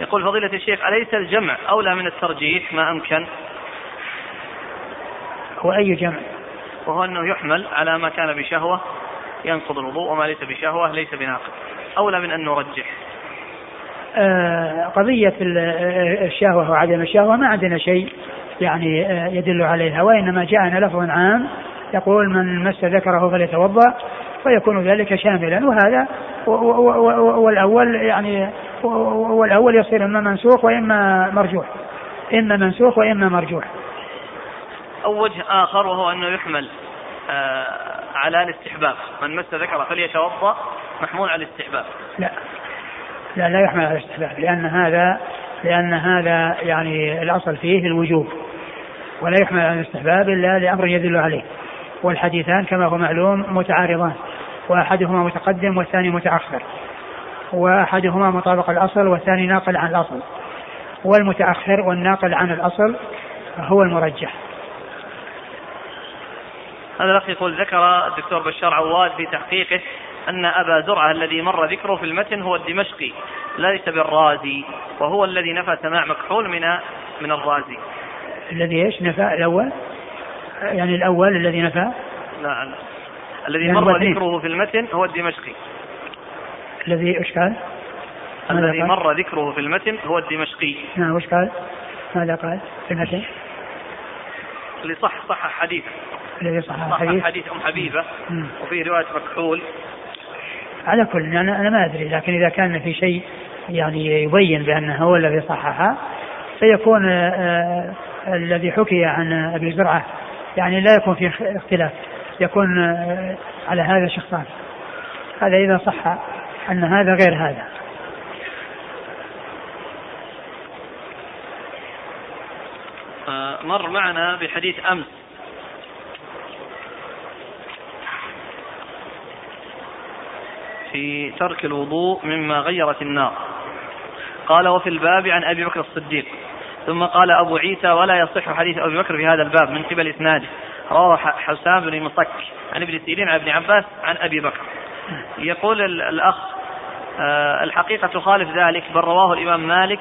يقول فضيلة الشيخ أليس الجمع أولى من الترجيح ما أمكن؟ هو أي جمع؟ وهو أنه يحمل على ما كان بشهوة ينقض الوضوء وما ليس بشهوة ليس بناقض أولى من أن نرجح آه قضية الشهوة وعدم الشهوة ما عندنا شيء يعني آه يدل عليها. وإنما جاءنا لفظ عام يقول من مس ذكره فليتوضأ فيكون ذلك شاملا. وهذا والأول يعني والأول يصير إما منسوخ وإما مرجوح. إما منسوخ وإما مرجوح. أو وجه آخر وهو أنه يحمل آه على الاستحباب. من مس ذكره فليتوضأ محمول على الاستحباب. لا. لا لا يحمل على الاستحباب لأن هذا لأن هذا يعني الأصل فيه الوجوب. ولا يحمل على الاستحباب إلا لأمر يدل عليه. والحديثان كما هو معلوم متعارضان. وأحدهما متقدم والثاني متأخر. وأحدهما مطابق الأصل والثاني ناقل عن الأصل. والمتأخر والناقل عن الأصل هو المرجح. هذا الأخ يقول ذكر الدكتور بشار عواد في تحقيقه أن أبا زرعة الذي مر ذكره في المتن هو الدمشقي ليس بالرازي وهو الذي نفى سماع مكحول من من الرازي. الذي إيش؟ نفى الأول؟ يعني الأول الذي نفى؟ لا, لا. الذي يعني مر ذكره في المتن هو الدمشقي. الذي إيش قال؟ الذي مر ذكره في المتن هو الدمشقي. نعم وش قال؟ ماذا قال في المتن؟ اللي صح صح حديث. الذي صح, صح حديث, حديث أم حبيبة وفي رواية مكحول. على كل أنا أنا ما أدري لكن إذا كان في شيء يعني يبين بأنه هو الذي صححه فيكون آه الذي حكي عن أبي زرعة يعني لا يكون في اختلاف يكون آه، على هذا شخصان. هذا إذا صح أن هذا غير هذا. آه، مر معنا بحديث أمس. في ترك الوضوء مما غيرت النار. قال وفي الباب عن أبي بكر الصديق. ثم قال أبو عيسى ولا يصح حديث أبي بكر في هذا الباب من قبل إسناده. رواه حسام بن مصك عن ابن سيرين عن ابن عباس عن أبي بكر. يقول الأخ آه، الحقيقة تخالف ذلك بل رواه الإمام مالك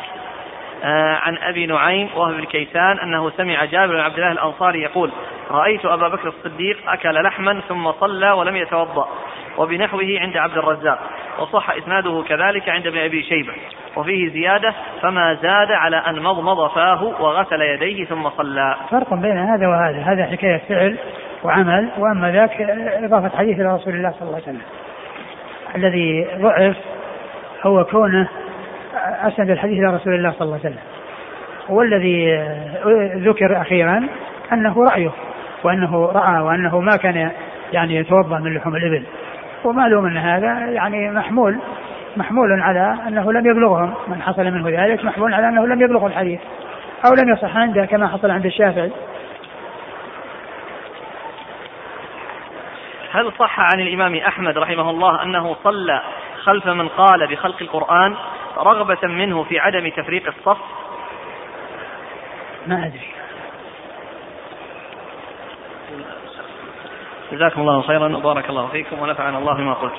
آه، عن أبي نعيم وهو بن كيسان أنه سمع جابر بن عبد الله الأنصاري يقول رأيت أبا بكر الصديق أكل لحما ثم صلى ولم يتوضأ وبنحوه عند عبد الرزاق وصح إسناده كذلك عند ابن أبي شيبة. وفيه زيادة فما زاد على أن مضمض فاه وغسل يديه ثم صلى. فرق بين هذا وهذا هذا حكاية فعل وعمل وأما ذاك إضافة حديث إلى رسول الله صلى الله عليه وسلم. الذي ضعف هو كونه أسند الحديث إلى رسول الله صلى الله عليه وسلم. والذي ذكر أخيرا أنه رأيه وأنه رأى وأنه ما كان يعني يتوضأ من لحوم الإبل. ومعلوم أن هذا يعني محمول محمول على أنه لم يبلغهم. من حصل منه ذلك محمول على أنه لم يبلغ الحديث. أو لم يصح عنده كما حصل عند الشافعي. هل صح عن الإمام أحمد رحمه الله أنه صلى خلف من قال بخلق القرآن رغبة منه في عدم تفريق الصف؟ ما أدري. جزاكم الله خيرا. وبارك الله فيكم ونفعنا الله بما قلت.